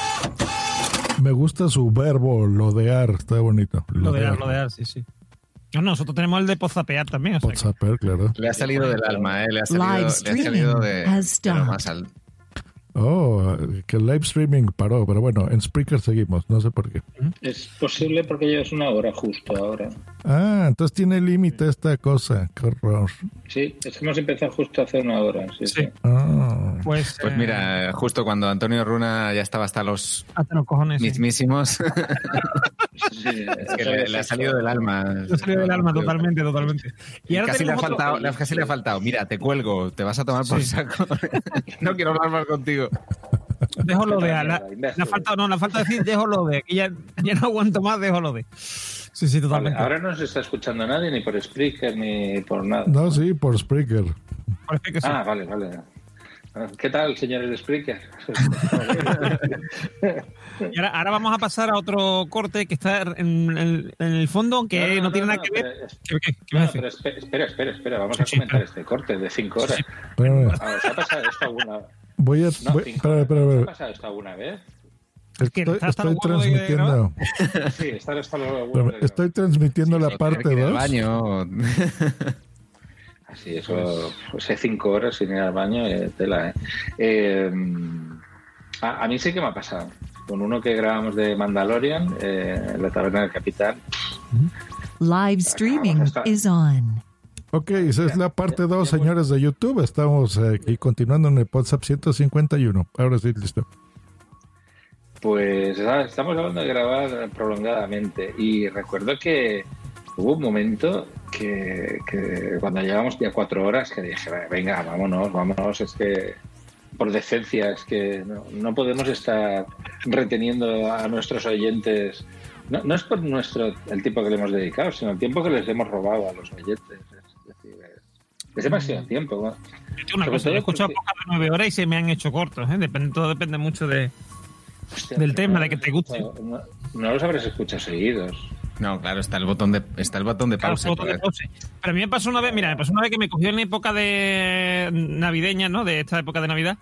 Me gusta su verbo, lodear, está bonito. Lodear, lodear, sí, sí. No, no, nosotros tenemos el de pozapear también. O sea, que- WhatsApp, claro. Le ha salido del alma, ¿eh? Le ha salido, Live le ha streaming salido de, has de lo más alto. Oh, que el live streaming paró, pero bueno, en Spreaker seguimos, no sé por qué. Es posible porque llevas una hora justo ahora. Ah, entonces tiene límite esta cosa, qué horror. Sí, es que hemos empezado justo hace una hora. Sí, sí. Ah. Pues, Pues mira, justo cuando Antonio Runa ya estaba hasta los hasta los cojones. mismísimos, Sí, es que le, ha salido del alma. Le ha salido del alma totalmente, totalmente. Y ahora casi le, ha otro- faltado, casi le ha faltado. Mira, te cuelgo, te vas a tomar por Sí. saco. no quiero hablar más contigo. Dejo lo de. La, la falta, no, la falta decir dejo lo de. Aquí ya, ya no aguanto más, dejo lo de. Sí, sí, totalmente. ahora no se está escuchando nadie, ni por Spreaker, ni por nada. No, sí, por Spreaker. Sí. Ah, vale, vale. ¿Qué tal, señores de Spreaker? Y ahora, ahora vamos a pasar a otro corte que está en, en- en el fondo, aunque no, tiene nada que ver. pero- ¿Qué, qué- vas a No, pero espe- espera, espera, espera, vamos a comentar este corte de cinco horas. Espérame, Ah, ¿Os ha pasado esto alguna voy a... No, voy- espera, horas. espera, ¿Os ha espera. pasado esto alguna vez? Estoy, ¿Está estoy huevos de transmitiendo, Sí, estar hasta los huevos espérame, de- estoy transmitiendo la parte Del 2. Así, eso, pues, cinco horas sin ir al baño, eh, tela, ¿eh? Eh, a, a mí sí que me ha pasado. Con uno que grabamos de Mandalorian, eh, en la taberna del capitán. Live streaming is on. Ok, esa es la parte 2, señores de YouTube. Estamos eh, aquí continuando en el WhatsApp 151. Ahora sí, listo. Pues ah, estamos hablando de grabar prolongadamente y recuerdo que hubo un momento que, que cuando llevamos ya cuatro horas que dije, venga, vámonos, vámonos, es que por decencia es que no, no podemos estar reteniendo a nuestros oyentes. No, no es por nuestro el tiempo que le hemos dedicado, sino el tiempo que les hemos robado a los oyentes. Es, decir, es- demasiado tiempo. ¿no? Una Sobre cosa, yo he escuchado porque- pocas de nueve horas y se me han hecho cortos. ¿eh? Depende, todo depende mucho de, Hostia, del tema, de que te guste. No, no los habrás escuchado seguidos. No, claro, está el botón de, está el botón de Claro, pausa. foto de pause. Pero a mí me pasó una vez, mira, me pasó una vez que me cogió en la época de navideña, ¿no? De esta época de Navidad.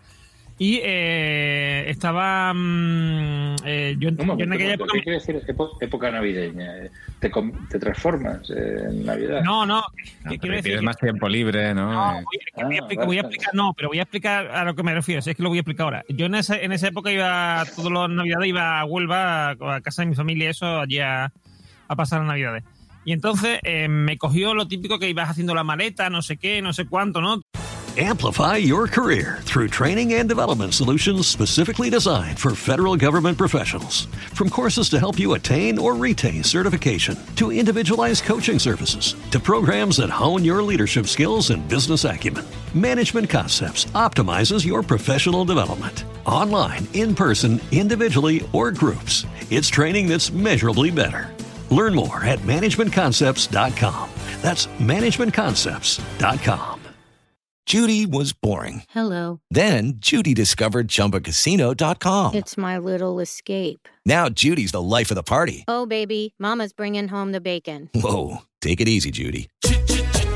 Y eh, estaba. mm, eh, yo, yo en aquella momento, época. ¿Qué quiere decir épo- época navideña? Eh, ¿Te, te transformas eh, en Navidad? No, no. No, ¿qué pero quiero decir? tienes más tiempo libre, ¿no? No, voy, a Ah, explicar, voy a explicar, no, pero voy a explicar a lo que me refiero, si es que lo voy a explicar ahora. Yo en esa, en esa época iba, todas las navidades iba a Huelva, a, a casa de mi familia, eso, allí a, a pasar las navidades. Y entonces eh, me cogió lo típico que ibas haciendo la maleta, no sé qué, no sé cuánto, ¿no? Amplify your career through training and development solutions specifically designed for federal government professionals. From courses to help you attain or retain certification, to individualized coaching services, to programs that hone your leadership skills and business acumen, Management Concepts optimizes your professional development. Online, in person, individually, or groups, it's training that's measurably better. Learn more at managementconcepts.com. That's managementconcepts.com. Judy was boring. Hello. Then Judy discovered ChumbaCasino.com. It's my little escape. Now Judy's the life of the party. Oh, baby, Mama's bringing home the bacon. Whoa, take it easy, Judy.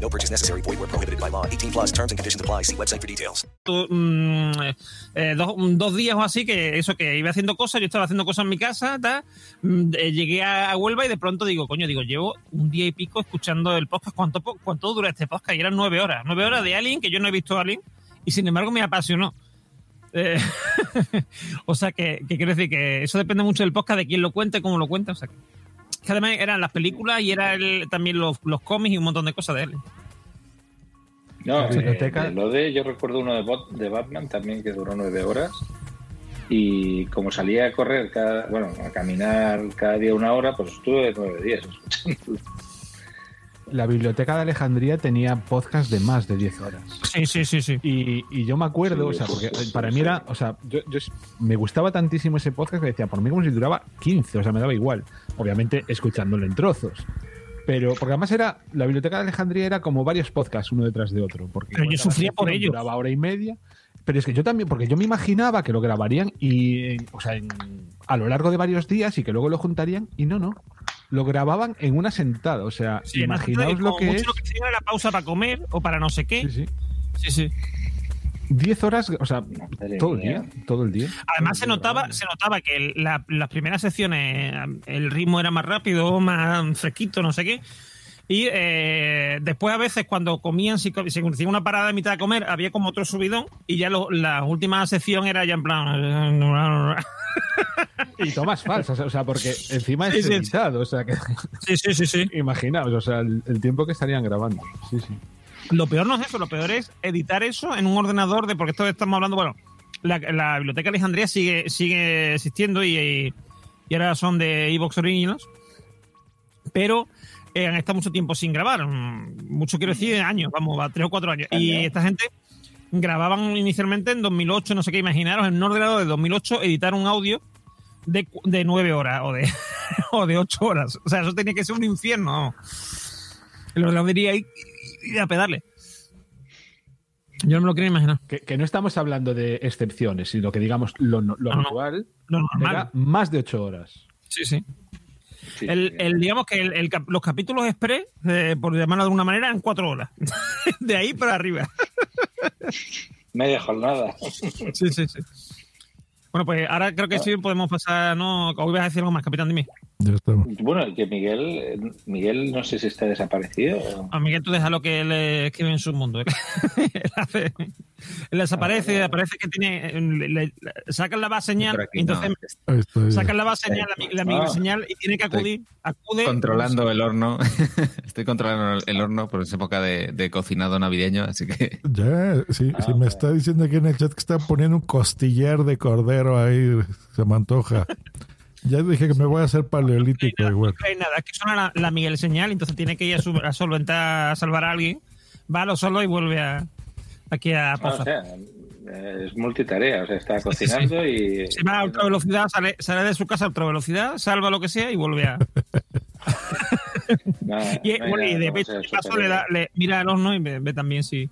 No purchase necessary. Void where prohibited by law. 18 plus terms and conditions apply. See website for details. mm, eh, dos, dos días o así que eso que iba haciendo cosas, yo estaba haciendo cosas en mi casa, tal, mm, eh, llegué a, Huelva y de pronto digo, coño, digo, llevo un día y pico escuchando el podcast, ¿cuánto, cuánto dura este podcast? Y eran nueve horas, nueve horas de Alien, que yo no he visto Alien, y sin embargo me apasionó. Eh, o sea que, que quiero decir que eso depende mucho del podcast, de quién lo cuente, cómo lo cuenta, o sea Que además eran las películas y era el- también los, los cómics y un montón de cosas de él. No, eh, de lo de, yo recuerdo uno de, Bot- de Batman también que duró nueve horas. Y como salía a correr, cada, bueno, a caminar cada día una hora, pues estuve nueve días escuchándolo. La biblioteca de Alejandría tenía podcast de más de 10 horas. Sí, sí, sí, sí. Y, y yo me acuerdo, Sí, o sea, sí, porque sí, sí, para sí. mí era, o sea, yo, yo me gustaba tantísimo ese podcast que decía, por mí como si duraba 15, o sea, me daba igual. Obviamente escuchándolo en trozos. Pero, porque además era, la biblioteca de Alejandría era como varios podcasts uno detrás de otro. Porque Pero yo sufría por sección ello. Duraba hora y media. Pero es que yo también, porque yo me imaginaba que lo grabarían y, en- o sea, en- a lo largo de varios días y que luego lo juntarían y no, no. Lo grababan en una sentada, o sea, Sí, imaginaos lo que mucho es. lo que hacían era la pausa para comer o para no sé qué. Sí, sí. Sí, sí. 10 horas, o sea, Madre todo el día, todo el día. Además se notaba, se notaba que la- las primeras secciones el ritmo era más rápido, más fresquito, no sé qué. Y eh, después a veces cuando comían, si, si hacían una parada a mitad de comer, había como otro subidón y ya lo- la última sección era ya en plan... Y tomas falsas, o sea, porque encima Sí, es sí. editado, o sea, que Sí, sí, sí, sí. imaginaos, o sea, el, el tiempo que estarían grabando. Sí, sí. Lo peor no es eso, lo peor es editar eso en un ordenador de porque esto estamos hablando, bueno, la, la biblioteca Alejandría sigue, sigue existiendo y, y, y ahora son de Evox Originals, pero eh, han estado mucho tiempo sin grabar, mm, mucho quiero decir años, vamos, a tres o cuatro años. Y esta gente grababan inicialmente en 2008, no sé qué, imaginaros, en un ordenador de 2008 editar un audio de, de nueve horas o de, o de ocho horas. O sea, eso tenía que ser un infierno. vamos. El ordenador diría y a pedarle. Yo no me lo quiero imaginar. Que, que no estamos hablando de excepciones, sino que digamos lo, lo No, no. habitual Lo normal. era más de ocho horas. Sí, sí. Sí, El, el- digamos que el- los capítulos express, eh, por llamarlo de alguna manera, en cuatro horas. de ahí para arriba. Media jornada. Sí, sí, sí. Bueno, pues ahora creo que sí podemos pasar, ¿no? Hoy vas a decir algo más, capitán, dime. Ya estamos. Bueno, que Miguel, Miguel no sé si está desaparecido. o- A Miguel tú déjalo que él eh, escribe en su mundo. él, hace- él desaparece, aparece que tiene... eh, Le, le- sacan la base señal, aquí y entonces estoy. sacan la base señal, la, la Ah. señal, y tiene que acudir, acude... Controlando el horno. Estoy controlando el horno por esa época de, de cocinado navideño, así que Ya, sí, Ah, sí me está diciendo aquí en el chat que está poniendo un costiller de cordero ahí, se me antoja. Ya dije que me voy a hacer paleolítico igual. No hay nada, es que suena la, la Miguel señal, entonces tiene que ir a, su- a solventar, a salvar a alguien, va a lo solo y vuelve a, aquí a pausar. o sea, es multitarea, o sea, está cocinando y... Se va a ultra velocidad, sale, sale de su casa a ultra velocidad, salva lo que sea y vuelve a. Y, bueno, y de de paso le, da, le mira al horno y ve, ve también si.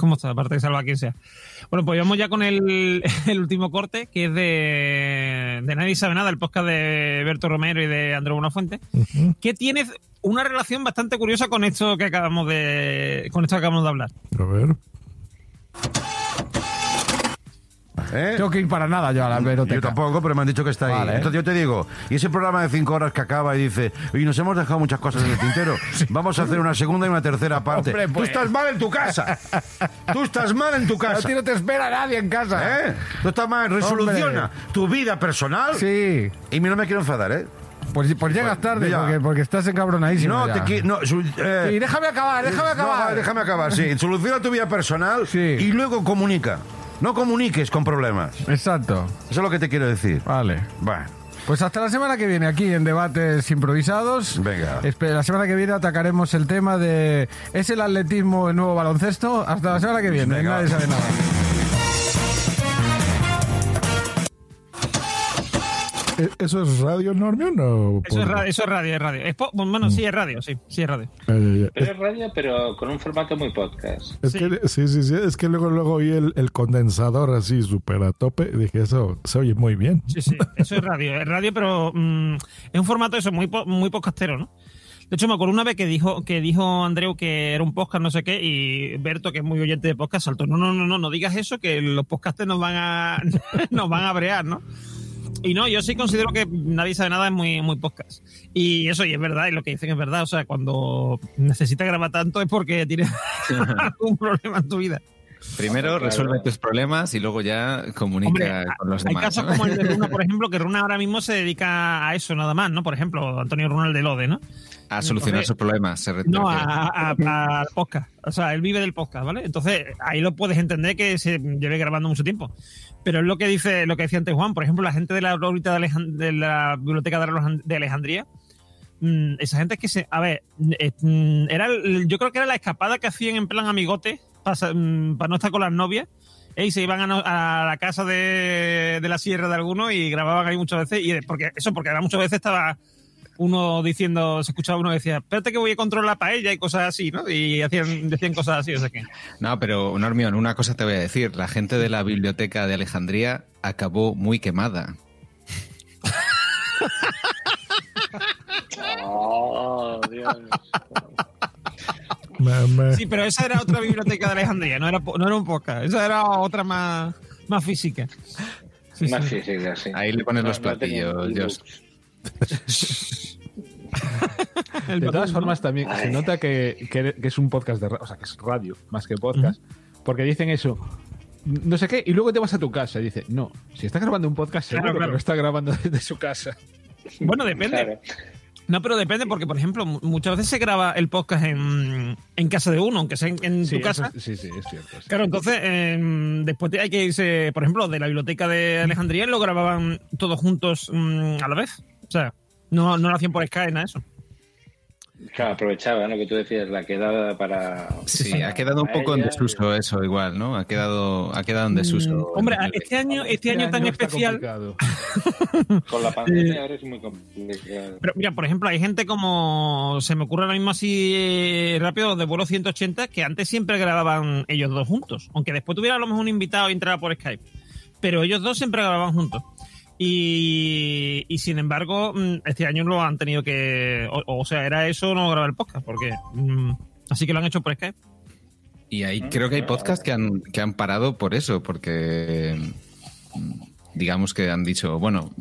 ¿Cómo está? Aparte de salva a quien sea. Bueno, pues vamos ya con el, el último corte, que es de, de Nadie sabe nada, el podcast de Berto Romero y de Andrés Buenafuente, Ujú. que tiene una relación bastante curiosa con esto que acabamos de, con esto que acabamos de hablar. A ver. ¿Eh? Tengo que ir para nada yo a la Yo biblioteca. tampoco, pero me han dicho que está ahí. Entonces yo te digo, y ese programa de cinco horas que acaba y dice, y nos hemos dejado muchas cosas en el tintero, vamos a hacer una segunda y una tercera parte. Hombre, Tú pues. estás mal en tu casa. Tú estás mal en tu A casa. ti no te espera nadie en casa. ¿Eh? Tú estás mal. Resoluciona tu vida personal. Sí. Y no me quiero enfadar, ¿eh? Pues, pues llegas tarde ya. porque, porque estás encabronadísimo. No, ya. te no, eh, Sí, déjame acabar, déjame acabar. déjame acabar, sí. Soluciona tu vida personal Sí. y luego comunica. No comuniques con problemas. Exacto. Eso es lo que te quiero decir. Vale. Bueno. Pues hasta la semana que viene aquí en Debates Improvisados. Venga. La semana que viene atacaremos el tema de ¿es el atletismo el nuevo baloncesto? Hasta la semana que viene. Venga. Nadie sabe nada. ¿Eso es radio Normion o Eso es, radio, eso es radio, es radio. Es po- bueno, sí, es radio, sí, sí es radio. Ya, ya, ya. Pero es radio, pero con un formato muy podcast. Es que, sí, sí, sí, es que luego, luego oí el, el condensador así súper a tope y dije, eso se oye muy bien. Sí, sí, eso es radio. Es radio, pero mm, es un formato eso, muy, po- muy podcastero, ¿no? De hecho, me acuerdo una vez que dijo, que dijo Andreu que era un podcast, no sé qué, y Berto, que es muy oyente de podcast, saltó. No, no, no, no, no digas eso, que los podcasters nos van a, nos van a brear, ¿no? Y no, yo sí considero que nadie sabe nada es muy, muy podcast. Y eso, y es verdad, y lo que dicen es verdad. O sea, cuando necesitas grabar tanto es porque tienes algún problema en tu vida. Primero Claro. resuelve tus problemas y luego ya comunica Hombre, con los Hay demás. casos ¿no? como el de Runa, por ejemplo, que Runa ahora mismo se dedica a eso nada más, ¿no? Por ejemplo, Antonio Runa, el de Lode, ¿no? A solucionar Entonces- sus problemas. Se No, a, a- a- al podcast. O sea, él vive del podcast, ¿vale? Entonces, ahí lo puedes entender que se lleve grabando mucho tiempo. Pero es lo que dice, lo que decía antes Juan, por ejemplo, la gente de la órbita de, la biblioteca de Alejan- de Alejandría, mm, esa gente es que se. A ver, eh, mm, era, el- yo creo que era la escapada que hacían en plan amigote para, no estar con las novias. eh, Y se iban a, no- a la casa de, de la sierra de alguno y grababan ahí muchas veces. Y porque eso, porque además muchas veces estaba uno diciendo, se escuchaba uno que decía, espérate que voy a controlar la paella y cosas así, ¿no? Y hacían, decían cosas así, o sea que. No, pero Normión, una cosa te voy a decir. La gente de la biblioteca de Alejandría acabó muy quemada. Oh, Dios. Me- me- Sí, pero esa era otra biblioteca de Alejandría, no era, no era un podcast, esa era otra más, más física. Sí, Más sí. física, sí. Ahí le pones No, los platillos. De todas formas, también se nota que, que- que es un podcast de ra- o sea, que es radio más que podcast, porque dicen eso. No sé qué, y luego te vas a tu casa y dice, no, si está grabando un podcast, Claro, seguro claro. que lo está grabando desde su casa. Bueno, depende. Claro. No, pero depende porque, por ejemplo, mu- muchas veces se graba el podcast en, en casa de uno, aunque sea en, en Sí, tu casa. es- sí, sí, es cierto. sí. Claro, entonces em, después hay que irse, por ejemplo, de la biblioteca de Alejandría lo grababan todos juntos mm, a la vez. O sea, no, no lo hacían por Skype, nada eso. Claro, aprovechaba lo que tú decías, la quedada para. Sí, para ha quedado un poco en desuso eso igual, ¿no? Ha quedado, ha quedado en desuso. Mm, Hombre, este año, este año tan está especial. Con la pandemia ahora es muy complicado. Pero mira, por ejemplo, hay gente como se me ocurre ahora mismo así eh, rápido de vuelo 180 que antes siempre grababan ellos dos juntos, aunque después tuviera a lo mejor un invitado y entrara por Skype. Pero ellos dos siempre grababan juntos. Y, y sin embargo, mm, este año lo han tenido que. O, o sea, era eso no grabar el podcast, porque. mm, así que lo han hecho por Skype. Y ahí creo que hay podcasts que han, que han parado por eso, porque mm, digamos que han dicho, bueno,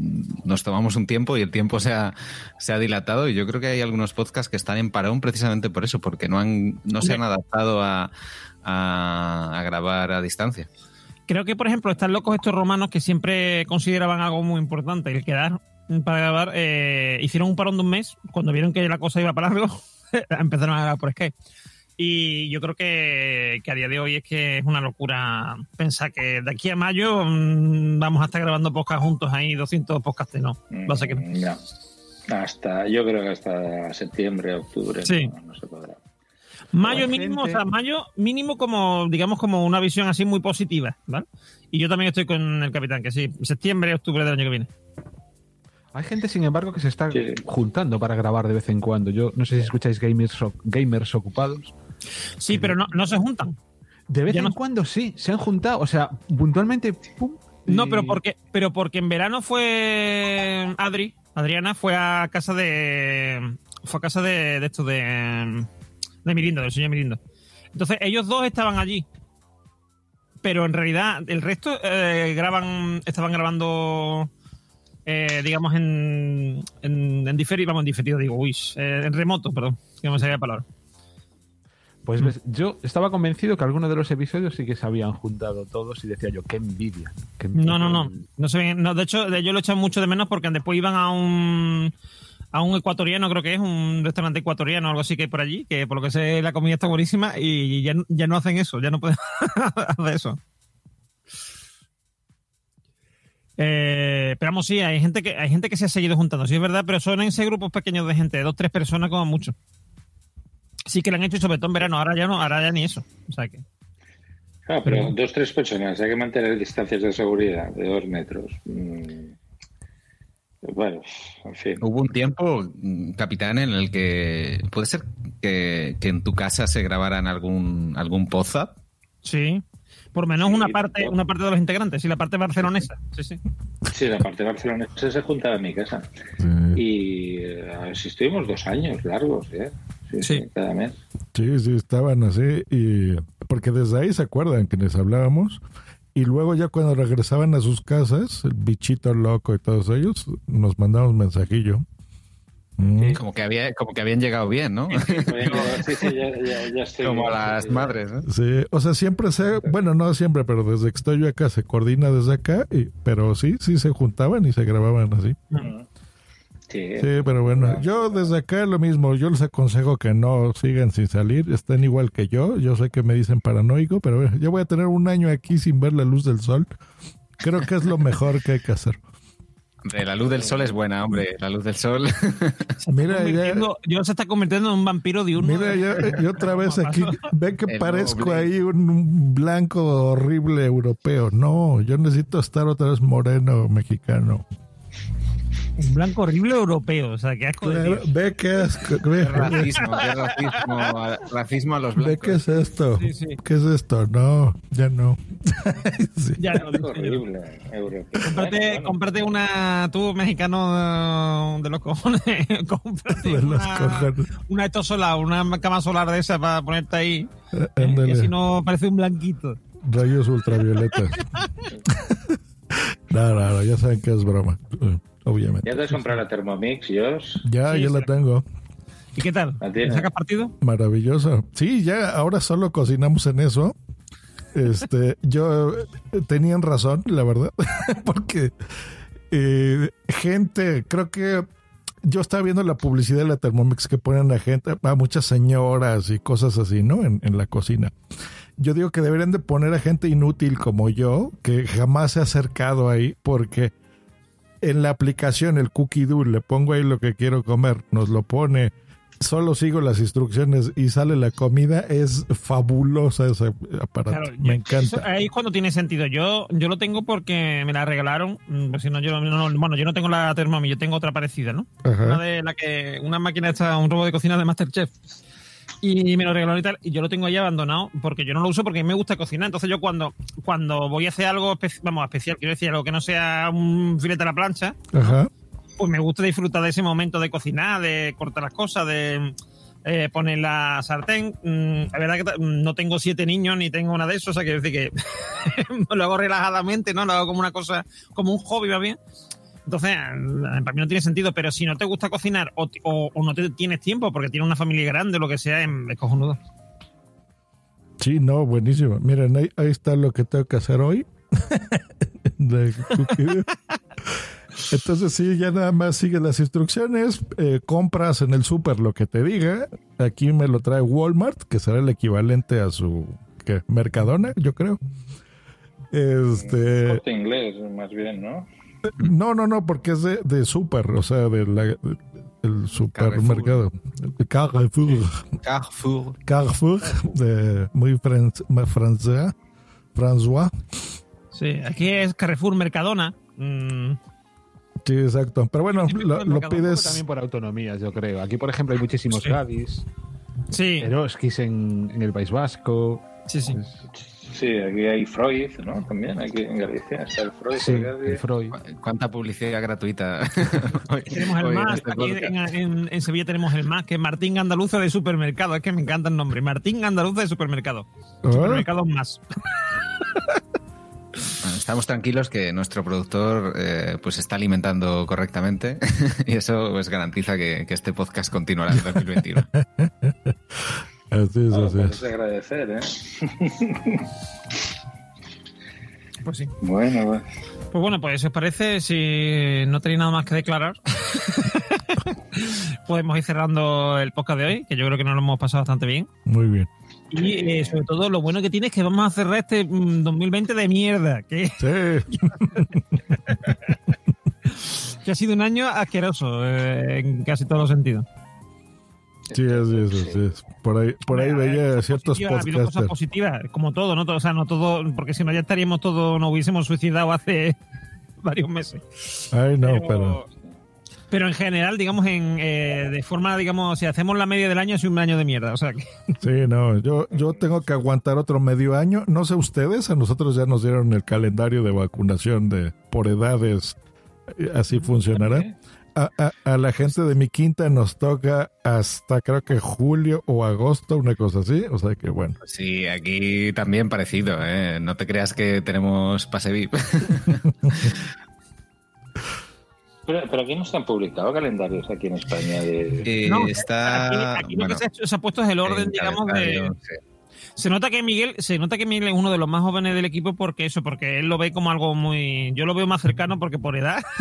nos tomamos un tiempo y el tiempo se ha, se ha dilatado y yo creo que hay algunos podcasts que están en parón precisamente por eso, porque no, han, no se han adaptado a, a, a grabar a distancia. Creo que, por ejemplo, están locos estos romanos que siempre consideraban algo muy importante, el quedar para grabar. eh, hicieron un parón de un mes, cuando vieron que la cosa iba para largo, empezaron a grabar por Skype. Y yo creo que, que a día de hoy es que es una locura pensar que de aquí a mayo mm, vamos a estar grabando podcast juntos ahí, 200 podcasts, no. Va a ser que no. Mm, No. Hasta, yo creo que hasta septiembre, octubre Sí. no, no se podrá. Mayo Hay mínimo, gente- o sea, mayo mínimo como, digamos, como una visión así muy positiva, ¿vale? Y yo también estoy con el capitán, que sí, septiembre, octubre del año que viene. Hay gente, sin embargo, que se está Sí. juntando para grabar de vez en cuando. Yo no sé si escucháis gamers, gamers ocupados. Sí, pero no, no se juntan. De vez Ya en no- cuando sí, se han juntado. O sea, puntualmente. pum, No, pero porque, pero porque en verano fue Adri, Adriana fue a casa de, fue a casa de, de esto de, de Mirindo, del señor Mirindo. Entonces ellos dos estaban allí, pero en realidad el resto eh, graban, estaban grabando, eh, digamos en, en, en diferido, vamos en diferido, digo, uy, eh, en remoto, perdón, que no me salía la palabra. Pues ves, yo estaba convencido que algunos de los episodios sí que se habían juntado todos y decía yo, qué envidia. qué No, no, envidia". no. no se ven- no, de hecho, de- yo lo echan mucho de menos porque después iban a un a un ecuatoriano, creo que es un restaurante ecuatoriano o algo así que hay por allí, que por lo que sé la comida está buenísima y ya, no- ya no hacen eso, ya no pueden hacer eso. Eh, pero vamos, sí, hay gente que hay gente que se ha seguido juntando, sí es verdad, pero son en ese grupos pequeños de gente, de dos, tres personas como mucho. Sí que lo han hecho y sobre todo en verano, ahora ya no, ahora ya ni eso. O sea que. Claro, pero dos, tres personas, hay que mantener distancias de seguridad de dos metros. Mm. Bueno, en fin. Hubo un tiempo, mm, capitán, en el que puede ser que, que en tu casa se grabaran algún algún podzap. Sí. Por lo menos Sí, una parte, una parte de los integrantes, sí, la parte barcelonesa. Sí, sí. Sí, la parte de Barcelona se juntaba en mi casa. Y eh, a ver, si estuvimos dos años largos, ¿eh? Sí, sí, cada mes. Sí, sí, estaban así. Y porque desde ahí se acuerdan que les hablábamos. Y luego ya cuando regresaban a sus casas, el bichito loco y todos ellos, nos mandaban un mensajillo. Como que, había, como que habían llegado bien, ¿no? Sí, sí, ya, ya, ya estoy como bien, las sí, madres, ¿no? Sí, o sea, siempre se, bueno, no siempre, pero desde que estoy yo acá se coordina desde acá, y, pero sí, sí se juntaban y se grababan así. Sí, Sí, pero bueno, yo desde acá lo mismo, yo les aconsejo que no sigan sin salir, estén igual que yo, yo sé que me dicen paranoico, pero bueno, yo voy a tener un año aquí sin ver la luz del sol, creo que es lo mejor que hay que hacer. Hombre, la luz del sol es buena, hombre. La luz del sol. Mira, ya, Yo se está convirtiendo en un vampiro de uno. mira, yo, yo otra vez aquí, ve que El parezco ahí un, un blanco horrible europeo, no, yo necesito estar otra vez moreno mexicano. Un blanco horrible europeo. O sea, qué asco de ve que es, ve, racismo, qué racismo, a- racismo a los ve blancos. qué es esto, Sí, sí. qué es esto, no, ya no. Sí. Ya no, Es horrible, europeo. Cómprate, Bueno, bueno. cómprate una, tú mexicano eh, de los cojones, cómprate De los una, cojones. una esto solar, una cama solar de esa para ponerte ahí, Eh, y ándale. así no parece un blanquito. Rayos ultravioletas. no, no, no, ya saben que es broma, eh, obviamente. ¿Ya te has comprado la Thermomix, Josh? Ya, Sí, ya sí. la tengo. ¿Y qué tal? ¿La sacas partido? Maravilloso. Sí, ya ahora solo cocinamos en eso. Este, yo eh, tenían razón, la verdad, porque eh, gente, creo que yo estaba viendo la publicidad de la Thermomix que ponen a gente, a muchas señoras y cosas así, ¿no? En, en la cocina. Yo digo que deberían de poner a gente inútil como yo, que jamás se ha acercado ahí, porque en la aplicación, el Cookie Do, le pongo ahí lo que quiero comer, nos lo pone, solo sigo las instrucciones y sale la comida, es fabulosa ese aparato. Claro, Me yo- encanta. eso ahí es cuando tiene sentido. Yo, yo lo tengo porque me la regalaron. mm, pues si no, yo no, bueno, yo no tengo la Thermomix, yo tengo otra parecida, ¿no? Ajá. Una de la que, una máquina esta, un robot de cocina de Masterchef. Y me lo regalaron y tal, y yo lo tengo ahí abandonado porque yo no lo uso porque a mí me gusta cocinar. Entonces yo cuando, cuando voy a hacer algo, vamos, especial, quiero decir, algo que no sea un filete a la plancha, Ajá. pues me gusta disfrutar de ese momento de cocinar, de cortar las cosas, de eh, poner la sartén. Mm, la verdad que ta- no tengo siete niños ni tengo nada de eso, o sea, quiero decir que lo hago relajadamente, ¿no? Lo hago como una cosa, como un hobby, va bien. Entonces, eh, para mí no tiene sentido, pero si no te gusta cocinar o, ti- o- o no te tienes tiempo porque tienes una familia grande o lo que sea, em, es cojonudo. Sí, no, buenísimo. Miren, ahí, ahí está lo que tengo que hacer hoy. Entonces sí, ya nada más sigue las instrucciones, eh, compras en el súper lo que te diga. Aquí me lo trae Walmart, que será el equivalente a su ¿qué? Mercadona, yo creo. Este, Corte inglés, más bien, ¿no? No, no, no, porque es de, de súper, o sea, de la- del supermercado. Carrefour. Carrefour. Carrefour, de muy fran- francés, François. Sí, aquí es Carrefour Mercadona. Mm, Sí, exacto. Pero bueno, Sí, lo, mercado, También pides. por autonomías, yo creo. Aquí, por ejemplo, hay muchísimos Sí. Gadis, sí, Eroskis en, en el País Vasco. sí, sí. Sí, aquí hay Freud, ¿no? También, aquí en Galicia está el Freud. Sí, el Gadi. Freud. ¿Cuánta publicidad gratuita? Hoy- Tenemos el MAS, este aquí podcast. en, en- en Sevilla tenemos el MAS, que es Martín Andaluza de Supermercado. Es que me encanta el nombre. Martín Andaluza de Supermercado. Ah, Supermercado más. Bueno, estamos tranquilos que nuestro productor eh, pues está alimentando correctamente y eso pues garantiza que, que este podcast continuará en 2021. Así es, Bueno, así pues es. es de agradecer, ¿eh? Pues sí. Bueno, pues, Pues bueno, pues si os parece, si no tenéis nada más que declarar, podemos ir cerrando el podcast de hoy, que yo creo que nos lo hemos pasado bastante bien. Muy bien. Y eh, sobre todo, lo bueno que tiene es que vamos a cerrar este mm, 2020 de mierda, que, Sí. que ha sido un año asqueroso eh, en casi todos los sentidos. Sí, así es, así es. Por ahí, por ahí veía ciertos Positiva, ha habido cosas positivas, como todo, ¿no? O sea, no todo, porque si no ya estaríamos todos, nos hubiésemos suicidado hace varios meses. Ay, no, Pero- pero. Pero en general, digamos, en, eh, de forma, digamos, si hacemos la media del año, es un año de mierda. O sea, que, Sí, no, yo, yo tengo que aguantar otro medio año. No sé ustedes, a nosotros ya nos dieron el calendario de vacunación de por edades. Eh, Así funcionará. A, a- a la gente de mi quinta nos toca hasta creo que julio o agosto, una cosa así. O sea que bueno. Sí, aquí también parecido, ¿eh? No te creas que tenemos pase VIP. Pero, pero aquí no se han publicado calendarios aquí en España de... Eh, No, está. aquí, aquí lo bueno, que se ha, hecho- se ha puesto es el orden, en digamos, de. sí. Se nota que Miguel, se nota que Miguel es uno de los más jóvenes del equipo porque eso, porque él lo ve como algo muy. Yo lo veo más cercano porque por edad.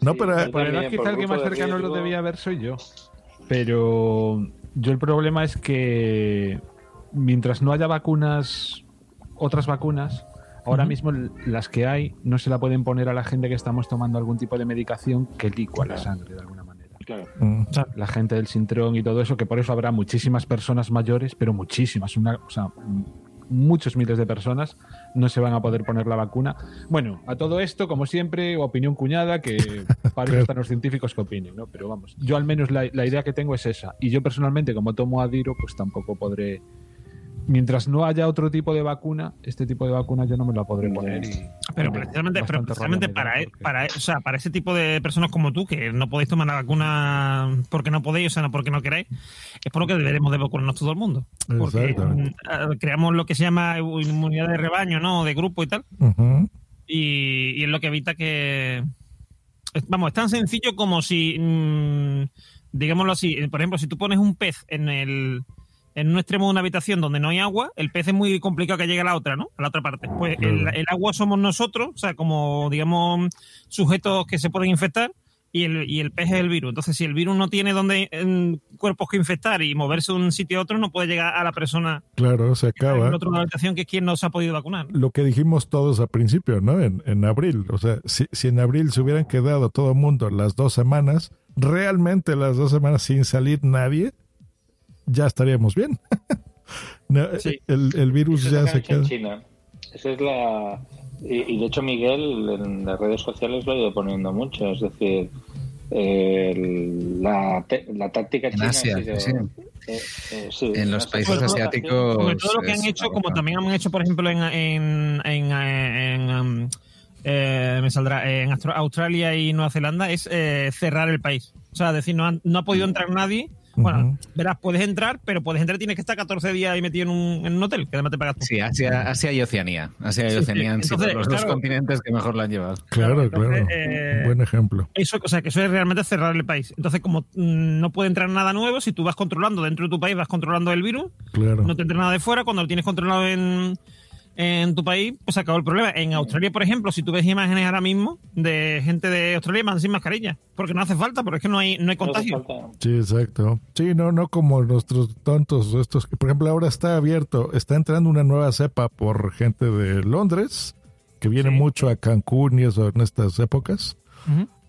No, pero Por edad, quizá el que más cercano lo debía ver soy yo. Pero yo el problema es que mientras no haya vacunas, otras vacunas, ahora mismo las que hay no se la pueden poner a la gente que estamos tomando algún tipo de medicación que licua la sangre de alguna manera. Claro. Mm. La gente del sintrón y todo eso, que por eso habrá muchísimas personas mayores, pero muchísimas, una, o sea, muchos miles de personas no se van a poder poner la vacuna. Bueno, a todo esto, como siempre, opinión cuñada, que para eso están los científicos que opinen, ¿no? Pero vamos, yo al menos la, la idea que tengo es esa. Y yo personalmente, como tomo Adiro, pues tampoco podré... Mientras no haya otro tipo de vacuna, este tipo de vacuna yo no me la podré poner. Y, Pero precisamente, pero precisamente para, e- porque- para, o sea, para ese tipo de personas como tú, que no podéis tomar la vacuna porque no podéis, o sea, no porque no queráis, es por lo que deberemos de vacunarnos todo el mundo. Porque mm, eh, creamos lo que se llama inmunidad de rebaño, ¿no? De grupo y tal. Y, y es lo que evita que vamos es tan sencillo como si mm, digámoslo así por ejemplo si tú pones un pez en el en un extremo de una habitación donde no hay agua el pez es muy complicado que llegue a la otra no a la otra parte pues el, el agua somos nosotros o sea como digamos sujetos que se pueden infectar y el, y el pez es el virus. Entonces, si el virus no tiene donde en, cuerpos que infectar y moverse de un sitio a otro, no puede llegar a la persona Claro, se en acaba. el otro de la habitación que es quien no se ha podido vacunar. Lo que dijimos todos al principio, ¿no? En, en abril. O sea, si, si en abril se hubieran quedado todo el mundo las dos semanas, realmente las dos semanas sin salir nadie, ya estaríamos bien. No, Sí. el, el virus ya se hecho en queda. China. Esa es la. Y, y de hecho, Miguel en las redes sociales lo ha ido poniendo mucho. Es decir, el- la, te- la táctica En china. ha Asia, sido- sí. eh, eh, sí, En los Asia. países Sobre todo- asiáticos. Sobre todo lo que han hecho, como también han hecho, por ejemplo, en, en, en, en, eh, me saldrá, en Austra- Australia y Nueva Zelanda, es eh, cerrar el país. O sea, decir, no, han- no ha podido entrar nadie. Bueno, verás, puedes entrar, pero puedes entrar, tienes que estar 14 días ahí metido en un, en un hotel, que además te pagas tú. Sí, Asia, Asia y Oceanía. Asia y Sí, Oceanía sí. han sido los dos continentes que mejor lo han llevado. Claro, Entonces, claro. eh, Buen ejemplo. Eso, o sea, que eso es realmente cerrar el país. Entonces, como mm, no puede entrar nada nuevo, si tú vas controlando dentro de tu país, vas controlando el virus, Claro. no te entra nada de fuera, cuando lo tienes controlado en, en tu país, pues se acabó el problema. En Australia, por ejemplo, si tú ves imágenes ahora mismo de gente de Australia van sin mascarilla, porque no hace falta, porque es que no hay, no hay contagio. Sí, exacto. Sí, no, no como nuestros tontos estos. que, Por ejemplo, ahora está abierto, está entrando una nueva cepa por gente de Londres, que viene mucho a Cancún y eso en estas épocas.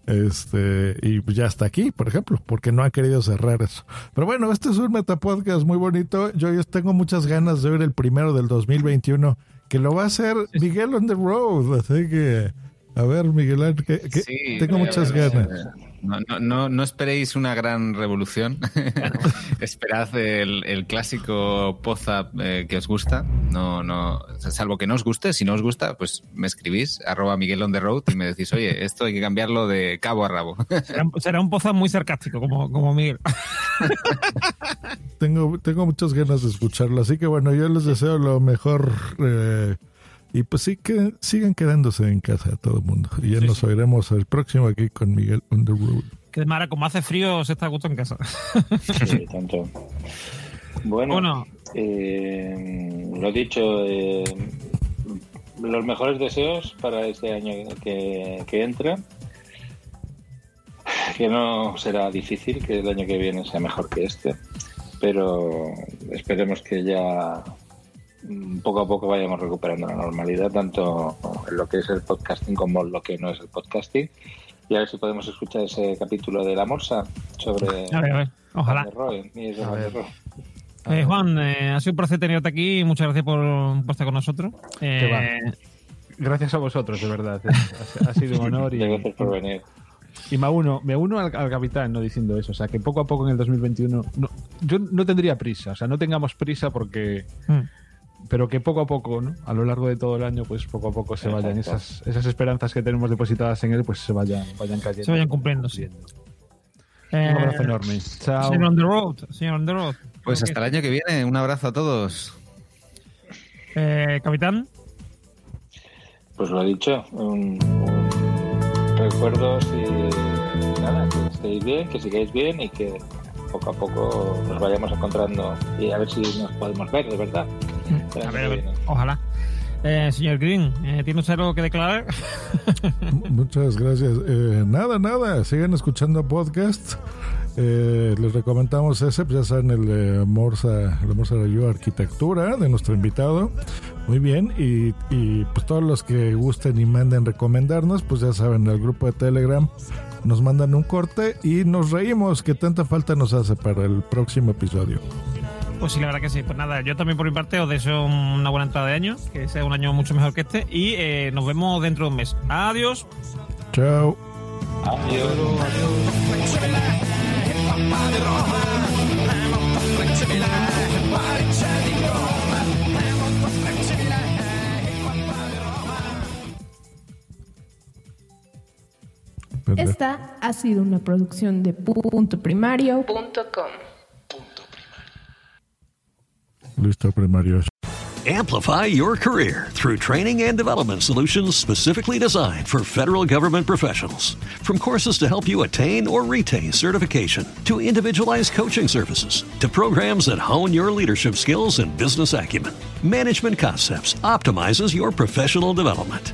Este, y ya está aquí, por ejemplo, porque no han querido cerrar eso. Pero bueno, este es un metapodcast muy bonito. Yo, yo tengo muchas ganas de ver el primero del 2021, que lo va a hacer Miguel on the road. Así que, a ver, Miguel, que, que Sí, tengo muchas ganas. No, no, no, no esperéis una gran revolución. Esperad el, el clásico Pozap eh, que os gusta. No, no, salvo que no os guste. Si no os gusta, pues me escribís, arroba Miguel on the road, y me decís, oye, esto hay que cambiarlo de cabo a rabo. Será, será un pozo muy sarcástico, como, como Miguel. tengo, tengo muchas ganas de escucharlo. Así que bueno, yo les deseo lo mejor. eh, y pues sí que sigan quedándose en casa todo el mundo. Y ya nos oiremos el próximo aquí con Miguel on the road. Que Mara, como hace frío, se está a gusto en casa. Sí, tanto. Bueno, Bueno. eh, lo dicho, eh, los mejores deseos para este año que, que entra. Que no será difícil que el año que viene sea mejor que este, pero esperemos que ya poco a poco vayamos recuperando la normalidad, tanto en lo que es el podcasting como en lo que no es el podcasting. Y a ver si podemos escuchar ese capítulo de La Morsa sobre A ver, a ver, ojalá. Van. Eh, Juan, eh, ha sido un placer tenerte aquí. Muchas gracias por, por estar con nosotros. Eh. Gracias a vosotros, de verdad. eh. Ha, ha sido un honor y, Gracias por venir. y me uno, me uno al, al capitán no diciendo eso. O sea, que poco a poco en el 2021. No, yo no tendría prisa. O sea, no tengamos prisa porque. Mm. Pero que poco a poco, ¿no? A lo largo de todo el año, pues poco a poco se vayan esas, esas esperanzas que tenemos depositadas en él, pues se vayan, vayan cayendo. se vayan cumpliendo, sí. Un Eh, abrazo enorme. Chao. Señor on the road, señor on the road. Pues hasta el año que viene, un abrazo a todos. Eh, capitán. Pues lo he dicho, un, un recuerdos y nada, que estéis bien, que sigáis bien y que poco a poco nos vayamos encontrando y a ver si nos podemos ver, de verdad. A ver, a ver, ojalá. Eh, señor Green, eh, ¿tiene usted algo que declarar? Muchas gracias. Eh, nada, nada. Sigan escuchando podcast. Eh, les recomendamos ese, pues ya saben, el de Morsa, el de Morsa Review Arquitectura de nuestro invitado. Muy bien. Y, y pues todos los que gusten y manden recomendarnos, pues ya saben, el grupo de Telegram nos mandan un corte y nos reímos que tanta falta nos hace para el próximo episodio. Pues sí, la verdad que sí. Pues nada, yo también por mi parte os deseo una buena entrada de año, que sea un año mucho mejor que este. Y eh, nos vemos dentro de un mes. Adiós. Chao. Esta ha sido una producción de puntoprimario.com. Listo, primarios. Amplify your career through training and development solutions specifically designed for federal government professionals. From courses to help you attain or retain certification, to individualized coaching services, to programs that hone your leadership skills and business acumen, Management Concepts optimizes your professional development.